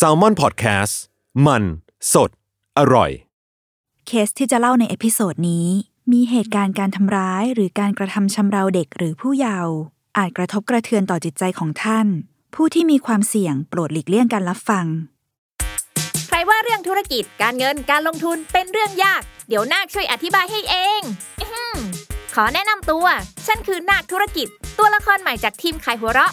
Salmon Podcast มัน สด อร่อย เคสที่จะเล่าใน episode นี้ มีเหตุการณ์การทำร้ายหรือการกระทำชำเราเด็กหรือผู้เยาว์อาจกระทบกระเทือนต่อจิตใจของท่าน ผู้ที่มีความเสี่ยงโปรดหลีกเลี่ยงการรับฟัง ใครว่าเรื่องธุรกิจการเงินการลงทุนเป็นเรื่องยาก เดี๋ยวนาคช่วยอธิบายให้เองอื้อหือขอแนะนำตัว ฉันคือนาคธุรกิจ ตัวละครใหม่จากทีมขายหัวเราะ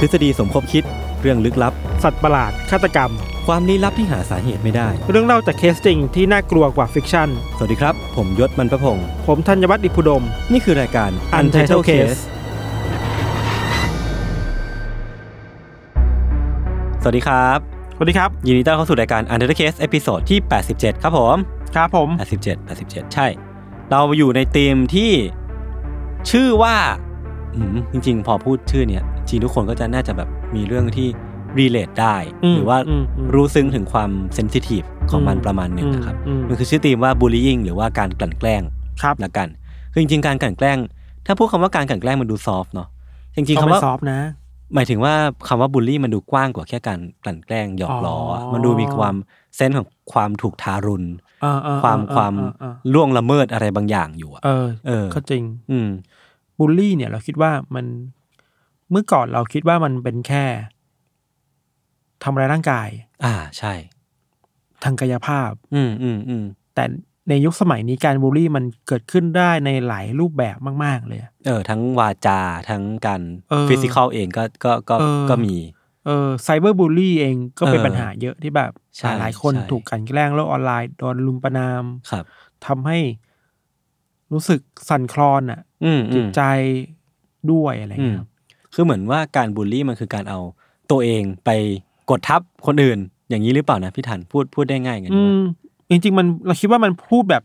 ทฤษฎีสมคบคิด เรื่องลึกลับ สัตว์ประหลาด ฆาตกรรม ความลี้ลับที่หาสาเหตุไม่ได้ เรื่องเล่าจากเคสจริงที่น่ากลัวกว่า fiction สวัสดีครับ ผมยชญ์ บรรพพงศ์ผมธัญวัฒน์อิพภูดม นี่คือรายการ Untitled Case สวัสดีครับ สวัสดีครับ ยินดีต้อนรับเข้าสู่รายการ Untitled Case episode ที่ 87 ครับผม ครับผม 87 87 ใช่ เราอยู่ในธีมที่ชื่อว่าอืมจริงๆ พอพูดชื่อเนี้ย จริงทุกคนก็จะน่าจะแบบมีเรื่องที่ relate ได้อืมหรือว่าอืมอืมรู้ซึ้งถึงความ sensitive ของมันอืมประมาณหนึ่งนะครับอืมอืมมันคือชื่อธีมว่า bullying หรือว่าการกลั่นแกล้งครับละกันคือจริงๆการกลั่นแกล้ง ถ้าพูดคำว่าการกลั่นแกล้งมันดูซอฟเนาะจริงๆต้องคำไม่ว่าซอฟต์นะ หมายถึงว่าคำว่าบูลลี่มันดูกว้างกว่าแค่การกลั่นแกล้งหยอกล้ออะอ๋อมันดูมีความsense ของความถูกทารุณเออเออความเออความเออเออล่วงละเมิดอะไรบางอย่างอยู่อะเออเออ ก็จริง อืมบูลลี่เนี่ยเราคิดว่ามัน เมื่อก่อนเราคิดว่ามันเป็นแค่ทำร้ายร่างกาย อ่าใช่ ทางกายภาพ อืมอืมอืมแต่ในยุคสมัยนี้การบูลลี่มันเกิดขึ้นได้ในหลายรูปแบบมาก ๆ เลยอะเออ ทั้งวาจา ทั้งการเออ physical เองก็ก็ก็เออ ก็มี เออไซเบอร์บูลลี่เองก็เป็นเออปัญหาเยอะที่แบบใช่หลายๆคนใช่ ถูกกลันแกล้งโลกออนไลน์โดนลุมประนามครับ ทำให้รู้สึกสั่นคลอนอะ อืมอืจิตมใจด้วยอะไรอืมเงี้ยครับ คือเหมือนว่าการบูลลี่มันคือการเอาตัวเองไปกดทับคนอื่น อย่างนี้หรือเปล่านะพี่ทันพูดพูดได้ง่ายกันอืมจริงๆมันเราคิดว่ามันพูดแบบ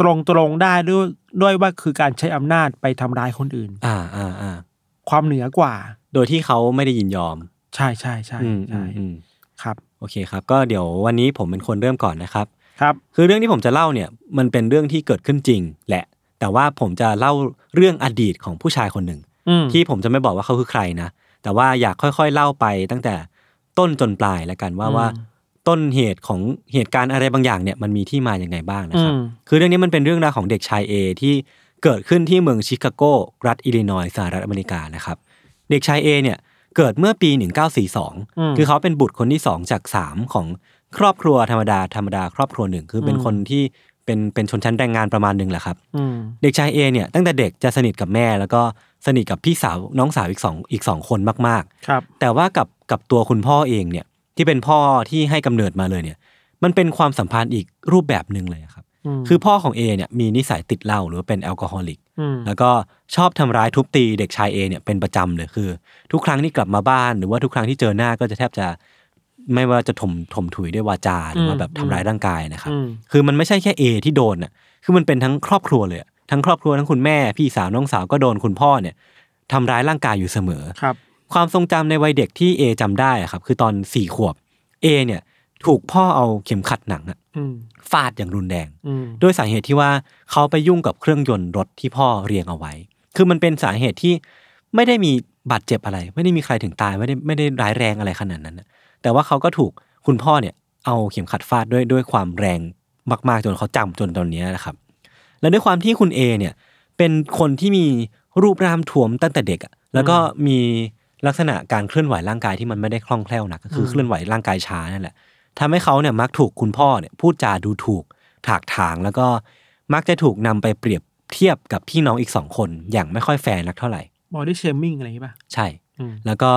ตรงๆได้ด้วยด้วยว่าคือการใช้อำนาจไปทำร้ายคนอื่น อ่าอ่าอ่าความเหนือกว่า โดยที่เขาไม่ได้ยินยอม ใช่ใช่ใช่อืมอืใช่มอืมครับ โอเคครับ ก็เดี๋ยววันนี้ผมเป็นคนเริ่มก่อนนะครับ ครับ คือเรื่องที่ผมจะเล่าเนี่ย มันเป็นเรื่องที่เกิดขึ้นจริงแหละ แต่ว่าผมจะเล่าเรื่องอดีตของผู้ชายคนหนึ่งอืม ที่ผมจะไม่บอกว่าเขาคือใครนะ แต่ว่าอยากค่อยๆเล่าไปตั้งแต่ต้นจนปลายแล้วกันว่าอืมว่าต้นเหตุของเหตุการณ์อะไรบางอย่างเนี่ยมันมีที่มาอย่างไงบ้างนะครับอืมคือเรื่องนี้มันเป็นเรื่องราวของเด็กชายเอที่เกิดขึ้นที่เมืองชิคาโก รัฐอิลลินอยส์สหรัฐอเมริกานะครับ เด็กชายเอเนี่ยเกิดเมื่อปีอืม1942 คือเขาเป็นบุตรคนที่สองจากสามของครอบครัวธรรมดาธรรมดาครอบครัวหนึ่งคือเป็นอืมคนที่เป็นเป็นชนชั้นแรงงานประมาณหนึ่งแหละครับอืมเด็กชายเอเนี่ยตั้งแต่เด็กจะสนิทกับแม่แล้วก็ สนิทกับพี่สาวน้องสาวอีกสองอีกสองคนมากครับๆแต่ว่ากับกับตัวคุณพ่อเองเนี่ยที่เป็นพ่อที่ให้กำเนิดมาเลยเนี่ย มันเป็นความสัมพันธ์อีกรูปแบบหนึ่งเลยครับมคือพ่อของเอเนี่ยมีนิสัยติดเหล้าหรือว่าเป็นแอลกอฮอลิกอืมแล้วก็ชอบทำร้ายทุบตีเด็กชายเอเนี่ยเป็นประจำเลยคือ ทุกครั้งที่กลับมาบ้าน หรือว่าทุกครั้งที่เจอหน้าก็จะแทบจะไม่ว่าจะถมถมถุยด้วยวาจาหรือว่าแบบทำร้ายร่างกายนะครับอืมคือมันไม่ใช่แค่เอที่โดนอะคือมันเป็นทั้งครอบครัวเลยอะ ทั้งครอบครัวทั้งคุณแม่พี่สาวน้องสาวก็โดนคุณพ่อเนี่ยทำร้ายร่างกายอยู่เสมอครับ ความทรงจำในวัยเด็กที่เอจำได้อะครับ คือตอนสี่ขวบเอเนี่ยถูกพ่อเอาเข็มขัดหนังอะอืมฟาดอย่างรุนแรงอืมด้วยสาเหตุที่ว่าเขาไปยุ่งกับเครื่องยนต์รถที่พ่อเรียงเอาไว้ คือมันเป็นสาเหตุที่ไม่ได้มีบาดเจ็บอะไร ไม่ได้มีใครถึงตายไม่ได้ไม่ได้ร้ายแรงอะไรขนาดนั้นนะแต่ว่าเขาก็ถูกคุณพ่อเนี่ย เอาเข็มขัดฟาดด้วยด้วยความแรงมาก ๆ จนเขาจำจนตอนเนี้ยนะครับ และด้วยความที่คุณเอเนี่ยเป็นคนที่มีรูปร่างท้วมตั้งแต่เด็กอะแล้วก็มีลักษณะการเคลื่อนไหวร่างกายที่มันไม่ได้คล่องแคล่วนักก็คือเคลื่อนไหวร่างกายช้านั่นแหละทำให้เขาเนี่ยมักถูกคุณพ่อเนี่ยพูดจาดูถูกถากถาง แล้วก็มักจะถูกนำไปเปรียบเทียบกับพี่น้องอีกสองคนอย่างไม่ค่อยแฟร์นักเท่าไหร่ body shaming อะไรอย่างงี้ป่ะใช่อืมแล้วก็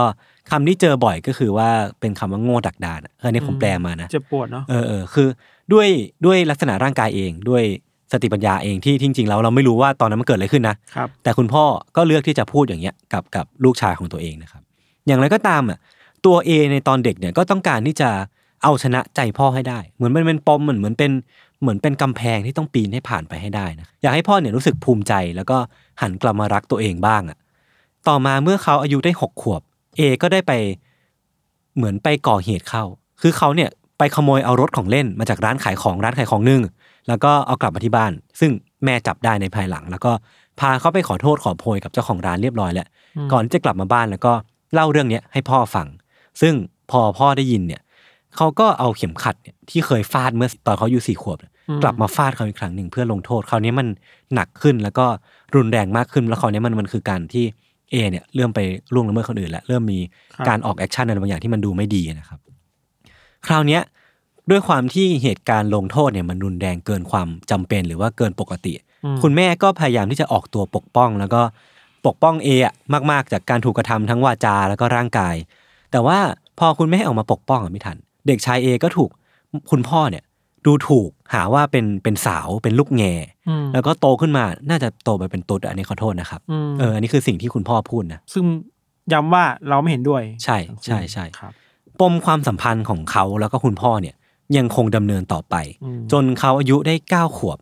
คำที่เจอบ่อยก็คือว่าเป็นคำว่าโง่ดักดานอะอันนี้ผมแปลมานะเจ็บปวดเนาะเออเออคือด้วยด้วยลักษณะร่างกายเองด้วย สติปัญญาเองที่จริงๆแล้วเราไม่รู้ว่าตอนนั้นมันเกิดอะไรขึ้นนะครับ แต่คุณพ่อก็เลือกที่จะพูดอย่างเงี้ยกับกับลูกชายของตัวเองนะครับ อย่างไรก็ตามอะตัวเอในตอนเด็กเนี่ยก็ต้องการที่จะเอาชนะใจพ่อให้ได้ เหมือนมันเป็นปมเหมือนเหมือนเป็นเหมือนเป็นกำแพงที่ต้องปีนให้ผ่านไปให้ได้นะอยากให้พ่อเนี่ยรู้สึกภูมิใจแล้วก็หันกลับมารักตัวเองบ้างอะต่อมาเมื่อเขาอายุได้หกขวบเอก็ได้ไปเหมือนไปก่อเหตุเข้า คือเขาเนี่ยไปขโมยเอารถของเล่นมาจากร้านขายของร้านขายของหนึ่ง แล้วก็เอากลับมาที่บ้าน ซึ่งแม่จับได้ในภายหลัง แล้วก็พาเขาไปขอโทษขอโพยกับเจ้าของร้านเรียบร้อยแล้วก่อนจะกลับมาบ้านแล้วก็เล่าเรื่องเนี้ยให้พ่อฟัง ซึ่งพอพ่อได้ยินเนี่ยเขาก็เอาเข็มขัดเนี่ยที่เคยฟาดเมื่อตอนเขาอายู่สี่ขวบเนี่ยกลับมาฟาดเขาอีกครั้งหนึ่งเพื่อลงโทษคราวนี้มันหนักขึ้นแล้วก็รุนแรงมากขึ้นแล้วคราวนี้มันมันคือการที่เอเนี่ยเริ่มไปล่วงละเมิดคนอื่นแล้วเริ่มมีครับการออก action อะไรบางอย่างที่มันดูไม่ดีนะครับ คราวเนี้ย ด้วยความที่เหตุการณ์ลงโทษเนี่ยมันรุนแรงเกินความจำเป็นหรือว่าเกินปกติอืมคุณแม่ก็พยายามที่จะออกตัวปกป้อง แล้วก็ปกป้องเออะมากๆ จากการถูกกระทำทั้งวาจาแล้วก็ร่างกาย แต่ว่าพอคุณแม่ออกมาปกป้องอะไม่ทัน เด็กชายเอก็ถูกคุณพ่อเนี่ยดูถูกหาว่าเป็นเป็นสาวเป็นลูกแหง่อืมแล้วก็โตขึ้นมาน่าจะโตไปเป็นตุ๊ดอะอันนี้ขอโทษนะครับอืมเอออันนี้คือสิ่งที่คุณพ่อพูดนะซึ่งย้ำว่าเราไม่เห็นด้วย ใช่ใช่ใช่ครับปมความสัมพันธ์ของเขาแล้วก็คุณพ่อเนี่ย ยังคงดำเนินต่อไปอืมจนเขาอายุได้เก้าขวบ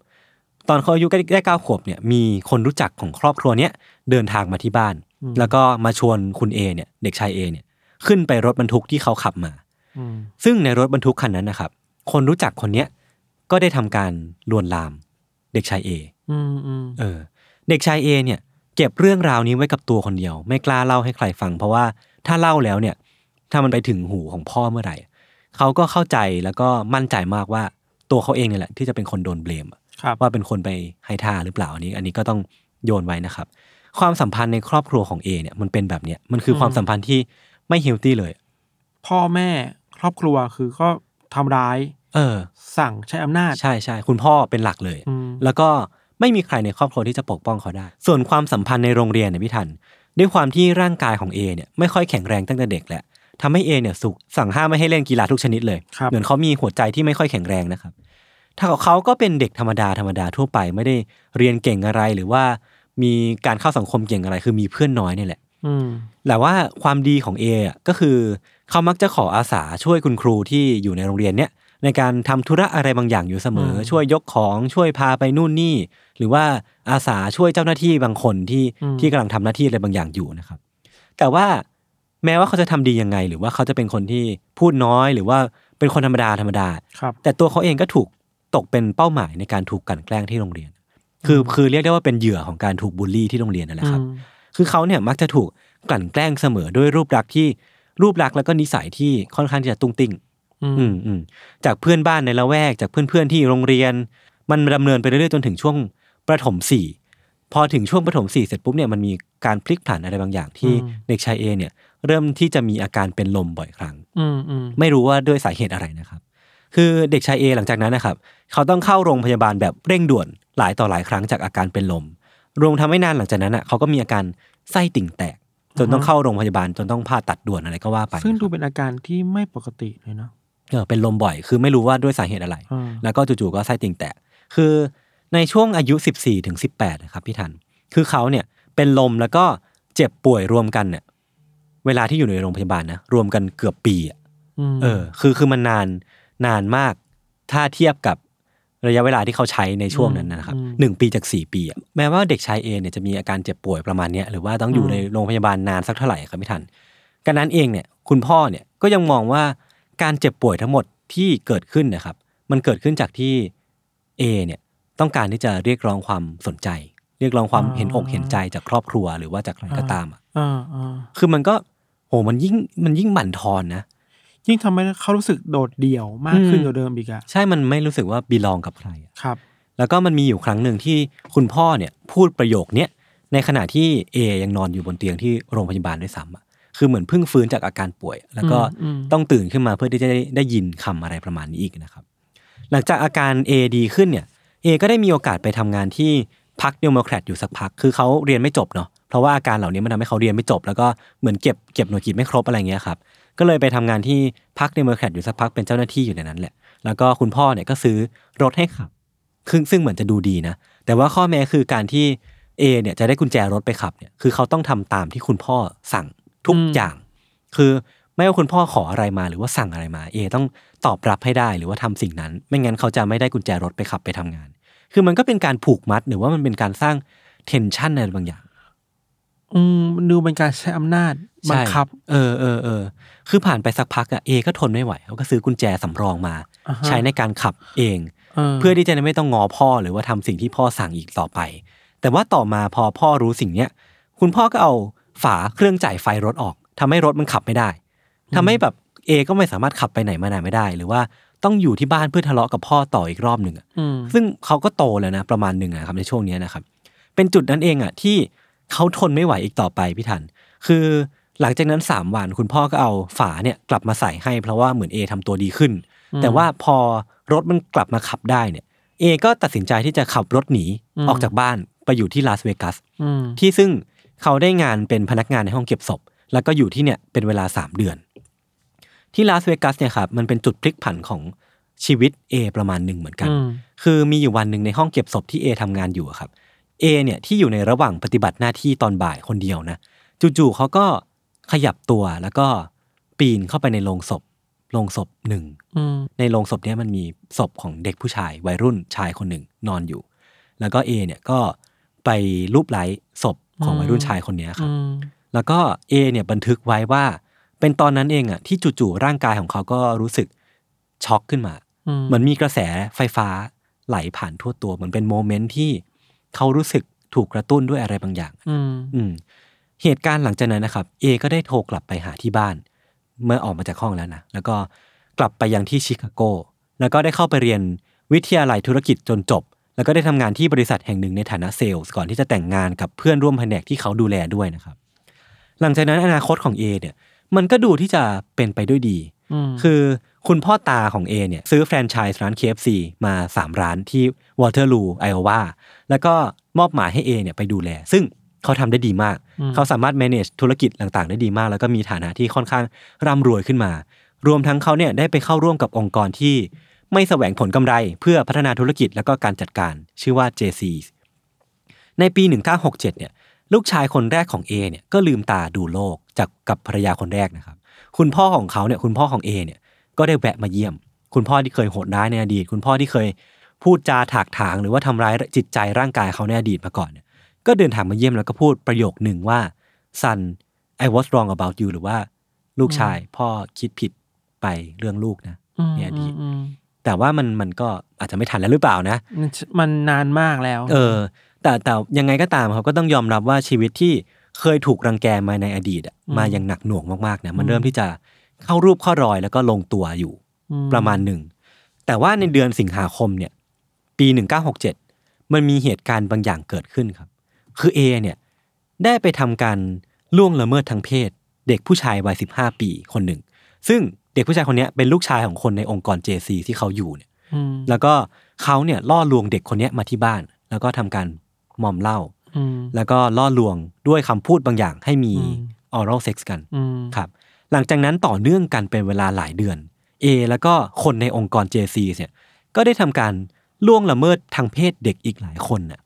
ตอนเขาอายุได้เก้าขวบเนี่ยมีคนรู้จักของครอบครัวเนี้ยเดินทางมาที่บ้าน แล้วก็มาชวนคุณเอเนี่ยเด็กชายเอเนี่ยขึ้นไปรถบรรทุกที่เขาขับมาอืมซึ่งในรถบรรทุกคันนั้นนะครับ คนรู้จักคนเนี้ยก็ได้ทำการลวนลาม เด็กชายเออืมอืมเออ เด็กชายเอเนี่ย เก็บเรื่องราวนี้ไว้กับตัวคนเดียว ไม่กล้าเล่าให้ใครฟัง เพราะว่าถ้าเล่าแล้วเนี่ย ถ้ามันไปถึงหูของพ่อเมื่อไหร่ เขาก็เข้าใจแล้วก็มั่นใจมากว่าตัวเขาเองเนี่ยแหละที่จะเป็นคนโดนเบลมอะครับว่าเป็นคนไปให้ท่าหรือเปล่าอันนี้ อันนี้ก็ต้องโยนไว้นะครับ ความสัมพันธ์ในครอบครัวของเอเนี่ยมันเป็นแบบเนี้ยมันคือความสัมพันธ์ที่ไม่เฮลตี้เลย พ่อแม่ครอบครัวคือก็ทำร้าย เออ สั่งใช้อำนาจใช่ใช่คุณพ่อเป็นหลักเลยอืมแล้วก็ไม่มีใครในครอบครัวที่จะปกป้องเขาได้ ส่วนความสัมพันธ์ในโรงเรียนเนี่ยพี่ทันด้วยความที่ร่างกายของเอเนี่ยไม่ค่อยแข็งแรงตั้งแต่เด็กแหละ ทำให้เอเนี่ยสุกสั่งห้ามไม่ให้เล่นกีฬาทุกชนิดเลยครับเหมือนเขามีหัวใจที่ไม่ค่อยแข็งแรงนะครับ ถ้าเขาก็เป็นเด็กธรรมดาธรรมดาทั่วไปไม่ได้เรียนเก่งอะไรหรือว่ามีการเข้าสังคมเก่งอะไร คือมีเพื่อนน้อยนี่แหละอืมแต่ว่าความดีของเออะก็คือ เขามักจะขออาสาช่วยคุณครูที่อยู่ในโรงเรียนเนี้ยในการทำธุระอะไรบางอย่างอยู่เสมออืมช่วยยกของช่วยพาไปนู่นนี่ หรือว่าอาสาช่วยเจ้าหน้าที่บางคนที่อืมที่กำลังทำหน้าที่อะไรบางอย่างอยู่นะครับ แต่ว่า แม้ว่าเขาจะทำดียังไง หรือว่าเขาจะเป็นคนที่พูดน้อย หรือว่าเป็นคนธรรมดาธรรมดาครับแต่ตัวเขาเองก็ถูกตกเป็นเป้าหมายในการถูกกลั่นแกล้งที่โรงเรียน คือคือเรียกได้ว่าเป็นเหยื่อของการถูกบูลลี่ที่โรงเรียนนั่นแหละครับอืมคือเขาเนี่ยมักจะถูกกลั่นแกล้งเสมอด้วยรูปลักษณ์ที่รูปลักษณ์แล้วก็นิสัยที่ค่อนข้างที่จะตุ้งติ้งอืมอืมอืมจากเพื่อนบ้านในละแวก จากเพื่อนๆที่โรงเรียน มันดำเนินไปเรื่อยๆจนถึงช่วงประถมสี่พอถึงช่วงประถมสี่เสร็จปุ๊บเนี่ยมันมีการพลิกผันอะไรบางอย่างที่เด็กชายเอเนี่ย เริ่มที่จะมีอาการเป็นลมบ่อยครั้งอืมอืมไม่รู้ว่าด้วยสาเหตุอะไรนะครับ คือเด็กชายเอหลังจากนั้นนะครับ เขาต้องเข้าโรงพยาบาลแบบเร่งด่วนหลายต่อหลายครั้งจากอาการเป็นลมรวมทำให้นานหลังจากนั้นอะเขาก็มีอาการไส้ติ่งแตก จนต้องเข้าโรงพยาบาลจนต้องผ่าตัดด่วนอะไรก็ว่าไป ซึ่งดูนะครับเป็นอาการที่ไม่ปกติเลยเนาะเออเป็นลมบ่อยคือไม่รู้ว่าด้วยสาเหตุอะไรอืมแล้วก็จู่ๆก็ไส้ติ่งแตก คือในช่วงอายุ 14ถึง18นะครับพี่ทัน คือเขาเนี่ยเป็นลมแล้วก็เจ็บป่วยรวมกันเนี่ย เวลาที่อยู่ในโรงพยาบาลนะรวมกันเกือบปีอะมเออ คือคือมันนานนานมาก ถ้าเทียบกับระยะเวลาที่เขาใช้ในช่วงนั้นนะครับอืมหนึ่งปีจากสี่ปีอะแม้ว่าเด็กชายเอเนี่ยจะมีอาการเจ็บป่วยประมาณเนี้ยหรือว่าต้องอยู่อืมในโรงพยาบาลนานสักเท่าไหร่ครับไม่ทันกันนั้นเองเนี่ย คุณพ่อเนี่ยก็ยังมองว่าการเจ็บป่วยทั้งหมดที่เกิดขึ้นนะครับ มันเกิดขึ้นจากที่เอเนี่ยต้องการที่จะเรียกร้องความสนใจ เรียกร้องความเห็นอกเห็นใจจากครอบครัวหรือว่าจากใครก็ตามอะอ่าอ่าคือมันก็ โหมันยิ่งมันยิ่งบั่นทอนนะ ยิ่งทำให้เขารู้สึกโดดเดี่ยวมากขึ้นอืมกว่าเดิมอีกอะใช่มันไม่รู้สึกว่าบีลองกับใครอะครับ แล้วก็มันมีอยู่ครั้งหนึ่งที่คุณพ่อเนี่ยพูดประโยคเนี้ยในขณะที่เอยังนอนอยู่บนเตียงที่โรงพยาบาลด้วยซ้ำอะคือเหมือนเพิ่งฟื้นจากอาการป่วย แล้วก็อืมต้องตื่นขึ้นมาเพื่อที่จะได้ได้ยินคำอะไรประมาณนี้อีกนะครับ หลังจากอาการเอดีขึ้นเนี่ยเอก็ได้มีโอกาสไปทำงานที่พรรคเดโมแครตอยู่สักพัก คือเขาเรียนไม่จบเนาะ เพราะว่าอาการเหล่านี้มันทำให้เขาเรียนไม่จบ แล้วก็เหมือนเก็บเก็บหน่วยกิตไม่ครบอะไรเงี้ยครับก็เลยไปทำงานที่พรรคเดโมแครตอยู่สักพักเป็นเจ้าหน้าที่อยู่ในนั้นแหละแล้วก็คุณพ่อเนี่ยก็ซื้อรถให้ขับซึ่งซึ่งเหมือนจะดูดีนะ แต่ว่าข้อแม้คือการที่เอเนี่ยจะได้กุญแจรถไปขับเนี่ยคือเขาต้องทำตามที่คุณพ่อสั่งทุกอย่าง คือไม่ว่าคุณพ่อขออะไรมาหรือว่าสั่งอะไรมาเอต้องตอบรับให้ได้หรือว่าทำสิ่งนั้น ไม่งั้นเขาจะไม่ได้กุญแจรถไปขับไปทำงาน คือมันก็เป็นการผูกมัดหรือว่ามันเป็นการสร้างเทนชันอะไรบางอย่าง อืมมันดูเป็นการใช้อำนาจบังคับใช่เออเออเออคือผ่านไปสักพักอะเอก็ทนไม่ไหวเขาก็ซื้อกุญแจสำรองมาอ่าฮะใช้ในการขับเอง เพื่อที่จะไม่ต้องงอพ่อหรือว่าทำสิ่งที่พ่อสั่งอีกต่อไป แต่ว่าต่อมาพอพ่อรู้สิ่งเนี้ยคุณพ่อก็เอาฝาเครื่องจ่ายไฟรถออกทำให้รถมันขับไม่ได้ทำให้แบบเอก็ไม่สามารถขับไปไหนมาไหนไม่ได้ หรือว่าต้องอยู่ที่บ้านเพื่อทะเลาะกับพ่อต่ออีกรอบหนึ่งอะอืมซึ่งเขาก็โตแล้วนะประมาณหนึ่งนะครับในช่วงเนี้ยนะครับ เป็นจุดนั้นเองอะที่ เขาทนไม่ไหวอีกต่อไปพี่ทัน คือหลังจากนั้นสามวันคุณพ่อก็เอาฝาเนี่ยกลับมาใส่ให้เพราะว่าเหมือนเอทำตัวดีขึ้น แต่ว่าพอรถมันกลับมาขับได้เนี่ยเอก็ตัดสินใจที่จะขับรถหนีออกจากบ้านไปอยู่ที่ลาสเวกัสอืมที่ซึ่งเขาได้งานเป็นพนักงานในห้องเก็บศพ แล้วก็อยู่ที่เนี่ยเป็นเวลา3เดือน ที่ลาสเวกัสเนี่ยครับมันเป็นจุดพลิกผันของชีวิตเอประมาณหนึ่งเหมือนกันอืมคือมีอยู่วันหนึ่งในห้องเก็บศพที่เอทำงานอยู่อะครับ เอเนี่ยที่อยู่ในระหว่างปฏิบัติหน้าที่ตอนบ่ายคนเดียวนะจู่ๆเขาก็ขยับตัวแล้วก็ปีนเข้าไปในโรงศพโรงศพหนึ่งอืมในโรงศพเนี้ยมันมีศพของเด็กผู้ชายวัยรุ่นชายคนหนึ่งนอนอยู่ แล้วก็เอเนี่ยก็ไปรูปไล้ศพของวัยรุ่นชายคนเนี้ยครับอืมแล้วก็เอเนี่ยบันทึกไว้ว่า เป็นตอนนั้นเองอะที่จู่ๆร่างกายของเขาก็รู้สึกช็อกขึ้นมาอืมเหมือนมีกระแสไฟฟ้าไหลผ่านทั่วตัวเหมือนเป็นโมเมนต์ที่ เขารู้สึกถูกกระตุ้นด้วยอะไรบางอย่างอืมอืมเหตุการณ์หลังจากนั้นนะครับ เอ ก็ได้โทรกลับไปหาที่บ้าน เมื่อออกมาจากห้องแล้วนะ แล้วก็กลับไปยังที่ชิคาโก แล้วก็ได้เข้าไปเรียนวิทยาลัยธุรกิจจนจบ แล้วก็ได้ทำงานที่บริษัทแห่งหนึ่งในฐานะเซลล์ก่อนที่จะแต่งงานกับเพื่อนร่วมแผนกที่เขาดูแลด้วยนะครับ หลังจากนั้นอนาคตของเอเนี่ย มันก็ดูที่จะเป็นไปด้วยดีอืมคือคุณพ่อตาของเอเนี่ยซื้อแฟรนไชส์ร้าน KFC มา 3 ร้านที่วอเตอร์ลูไอโอวา แล้วก็มอบหมายให้เอเนี่ยไปดูแล ซึ่งเขาทำได้ดีมาก เขาสามารถ manage ธุรกิจต่างๆ ได้ดีมาก แล้วก็มีฐานะที่ค่อนข้างร่ำรวยขึ้นมา รวมทั้งเขาเนี่ยได้ไปเข้าร่วมกับองค์กรที่ไม่แสวงผลกำไรเพื่อพัฒนาธุรกิจแล้วก็การจัดการ ชื่อว่า JC ในปี 1967 เนี่ยลูกชายคนแรกของเอเนี่ยก็ลืมตาดูโลกจากกับภรรยาคนแรกนะครับ คุณพ่อของเขาเนี่ยคุณพ่อของเอเนี่ยก็ได้แวะมาเยี่ยม คุณพ่อที่เคยโหดร้ายในอดีต คุณพ่อที่เคย พูดจาถากถางหรือว่าทำร้ายจิตใจร่างกายเขาในอดีตมาก่อนเนี่ยก็เดินทางมาเยี่ยมแล้วก็พูดประโยคหนึ่งว่า son I was wrong about you หรือว่าลูกชายพ่อคิดผิดไปเรื่องลูกนะอืมในอดีตอืมแต่ว่ามันมันก็อาจจะไม่ทันแล้วหรือเปล่านะมันมันนานมากแล้ว เออ แต่แต่ยังไงก็ตามเขาก็ต้องยอมรับว่าชีวิตที่เคยถูกรังแกมาในอดีตอะมาอย่างหนักหน่วงมากๆเนี่ยมันเริ่มที่จะเข้ารูปเข้ารอยแล้วก็ลงตัวอยู่ประมาณหนึ่งแต่ว่าในเดือนสิงหาคมเนี่ย ปี 1967 มันมีเหตุการณ์บางอย่างเกิดขึ้นครับ คือเอเนี่ยได้ไปทำการล่วงละเมิดทางเพศ เด็กผู้ชายวัย 15 ปีคนหนึ่ง ซึ่งเด็กผู้ชายคนเนี้ยเป็นลูกชายของคนในองค์กร JC ที่เขาอยู่เนี่ยอืมแล้วก็เขาเนี่ยล่อลวงเด็กคนเนี้ยมาที่บ้าน แล้วก็ทำการมอมเหล้าอืมแล้วก็ล่อลวงด้วยคำพูดบางอย่างให้มีอืมออรัลเซ็กซ์กันอืมครับ หลังจากนั้นต่อเนื่องกันเป็นเวลาหลายเดือน A แล้วก็คนในองค์กร JC เนี่ยก็ได้ทำการ ล่วงละเมิดทางเพศเด็กอีกหลายคนน่ะ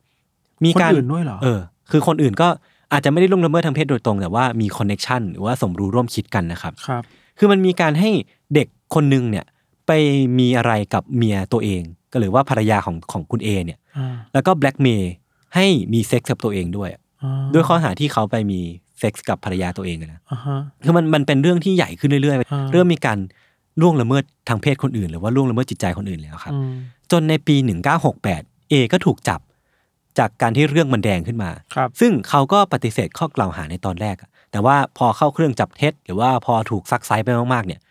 มีคนการอื่นด้วยเหรอเออ คือคนอื่นก็อาจจะไม่ได้ล่วงละเมิดทางเพศโดยตรง แต่ว่ามี connection หรือว่าสมรู้ร่วมคิดกันนะครับ ครับ คือมันมีการให้เด็กคนหนึ่งเนี่ยไปมีอะไรกับเมียตัวเอง ก็หรือว่าภรรยาของของคุณเอเนี่ย อ่าแล้วก็แบล็กเมล์ให้มีเซ็กส์กับตัวเองด้วย อ่าด้วยข้อหาที่เขาไปมีเซ็กส์กับภรรยาตัวเองอะนะ อ่าฮะ คือมันมันเป็นเรื่องที่ใหญ่ขึ้นเรื่อยอ่า ๆ เริ่มมีการล่วงละเมิดทางเพศคนอื่น หรือว่าล่วงละเมิดจิตใจคนอื่นแล้วครับ อืม จนในปี 1968 เอก็ถูกจับจากการที่เรื่องมันแดงขึ้นมาครับซึ่งเขาก็ปฏิเสธข้อกล่าวหาในตอนแรกอะแต่ว่าพอเข้าเครื่องจับเท็จ หรือว่าพอถูกซักไซ้ไปมากๆเนี่ย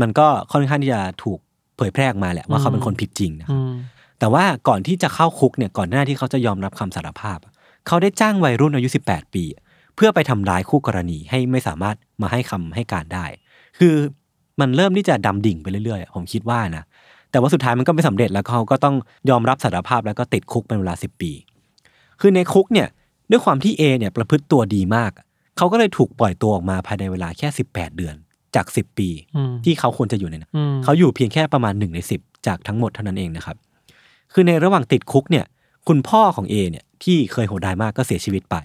มันก็ค่อนข้างที่จะถูกเผยแพร่ออกมาแหละว่าเขาเป็นคนผิดจริงนะครับอืมแต่ว่าก่อนที่จะเข้าคุกเนี่ย ก่อนหน้าที่เขาจะยอมรับคำสารภาพอะเขาได้จ้างวัยรุ่นอายุ 18 ปี เพื่อไปทำร้ายคู่กรณีให้ไม่สามารถมาให้คำให้การได้ คือมันเริ่มที่จะดำดิ่งไปเรื่อยๆ ผมคิดว่านะ แต่ว่าสุดท้ายมันก็ไม่สำเร็จแล้วเขาก็ต้องยอมรับสารภาพแล้วก็ติดคุกเป็นเวลา 10 ปี คือในคุกเนี่ยด้วยความที่เอเนี่ยประพฤติตัวดีมาก เขาก็เลยถูกปล่อยตัวออกมาภายในเวลาแค่ 18 เดือน จาก 10 ปีอืมที่เขาควรจะอยู่ในนั้นอืมเขาอยู่เพียงแค่ประมาณหนึ่งในสิบจากทั้งหมดเท่านั้นเองนะครับ คือในระหว่างติดคุกเนี่ย คุณพ่อของเอเนี่ยที่เคยโหดร้ายมากก็เสียชีวิตไป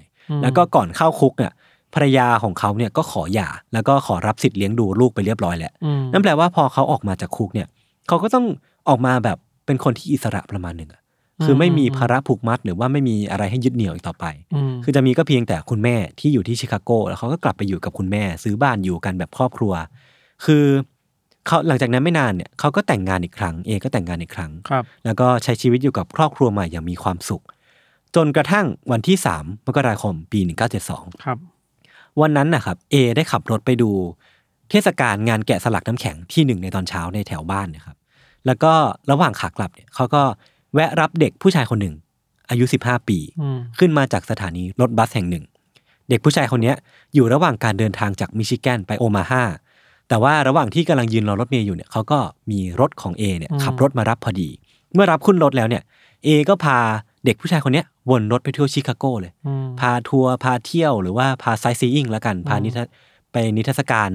แล้วก็ก่อนเข้าคุกเนี่ยภรรยาของเขาเนี่ยก็ขอหย่า แล้วก็ขอรับสิทธิ์เลี้ยงดูลูกไปเรียบร้อยแล้วอืมนั่นแปลว่าพอเขาออกมาจากคุกเนี่ย เขาก็ต้องออกมาแบบเป็นคนที่อิสระประมาณหนึ่งอะคือไม่มีภาระผูกมัดหรือว่าไม่มีอะไรให้ยึดเหนี่ยวอีกต่อไปอืมคือจะมีก็เพียงแต่คุณแม่ที่อยู่ที่ชิคาโก แล้วเขาก็กลับไปอยู่กับคุณแม่ ซื้อบ้านอยู่กันแบบครอบครัว คือเขาหลังจากนั้นไม่นานเนี่ยเขาก็แต่งงานอีกครั้ง เอก็แต่งงานอีกครั้งครับแล้วก็ใช้ชีวิตอยู่กับครอบครัวใหม่อย่างมีความสุข จนกระทั่งวันที่ 3 มกราคมปี 1972 ครับ วันนั้นนะครับเอได้ขับรถไปดู เทศกาลงานแกะสลักน้ำแข็งที่หนึ่งในตอนเช้าในแถวบ้านนะครับ แล้วก็ระหว่างขากลับเนี่ยเขาก็แวะรับเด็กผู้ชายคนหนึ่ง อายุ 15 ปีอืมขึ้นมาจากสถานีรถบัสแห่งหนึ่ง เด็กผู้ชายคนเนี้ยอยู่ระหว่างการเดินทางจากมิชิแกนไปโอมาฮาแต่ว่าระหว่างที่กำลังยืนรอรถเมย์อยู่เนี่ยเขาก็มีรถของเอเนี่ยขับรถมารับพอดี เมื่อรับขึ้นรถแล้วเนี่ยเอก็พาเด็กผู้ชายคนเนี้ยวนรถไปเที่ยวชิคาโกเลยอืมพาทัวร์พาเที่ยวหรือว่าพาไซซีอิงแล้วกัน พานิทรรไปนิทรรศการ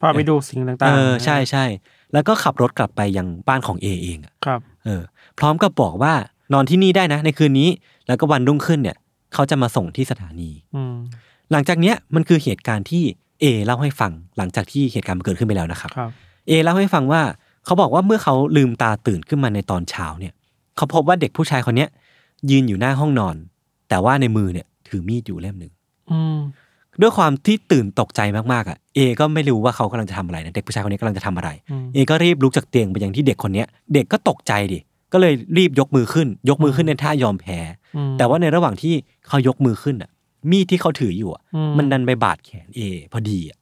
พาไปดูสิ่งต่างๆ เออใช่ใช่แล้วก็ขับรถกลับไปยังบ้านของเอเองอะครับ เออ พร้อมกับบอกว่านอนที่นี่ได้นะ ในคืนนี้ แล้วก็วันรุ่งขึ้นเนี่ย เขาจะมาส่งที่สถานีอืมหลังจากเนี้ยมันคือเหตุการณ์ที่เอเล่าให้ฟังหลังจากที่เหตุการณ์มันเกิดขึ้นไปแล้วนะครับครับเอเล่าให้ฟังว่าเขาบอกว่าเมื่อเขาลืมตาตื่นขึ้นมาในตอนเช้าเนี่ย เขาพบว่าเด็กผู้ชายคนเนี้ยยืนอยู่หน้าห้องนอน แต่ว่าในมือเนี่ย ถือมีดอยู่เล่มหนึ่งอืม ด้วยความที่ตื่นตกใจมากๆอะเอก็ไม่รู้ว่าเขากำลังจะทำอะไรนะเด็กผู้ชายคนนี้กำลังจะทำอะไรอืมเอก็รีบลุกจากเตียงไปยังที่เด็กคนเนี้ย เด็กก็ตกใจดิก็เลยรีบยกมือขึ้น ยกมือขึ้นในท่ายอมแพ้อืมแต่ว่าในระหว่างที่เขายกมือขึ้นอะ มีดที่เขาถืออยู่อะอืมมันดันไปบาดแขนเอพอดีอะ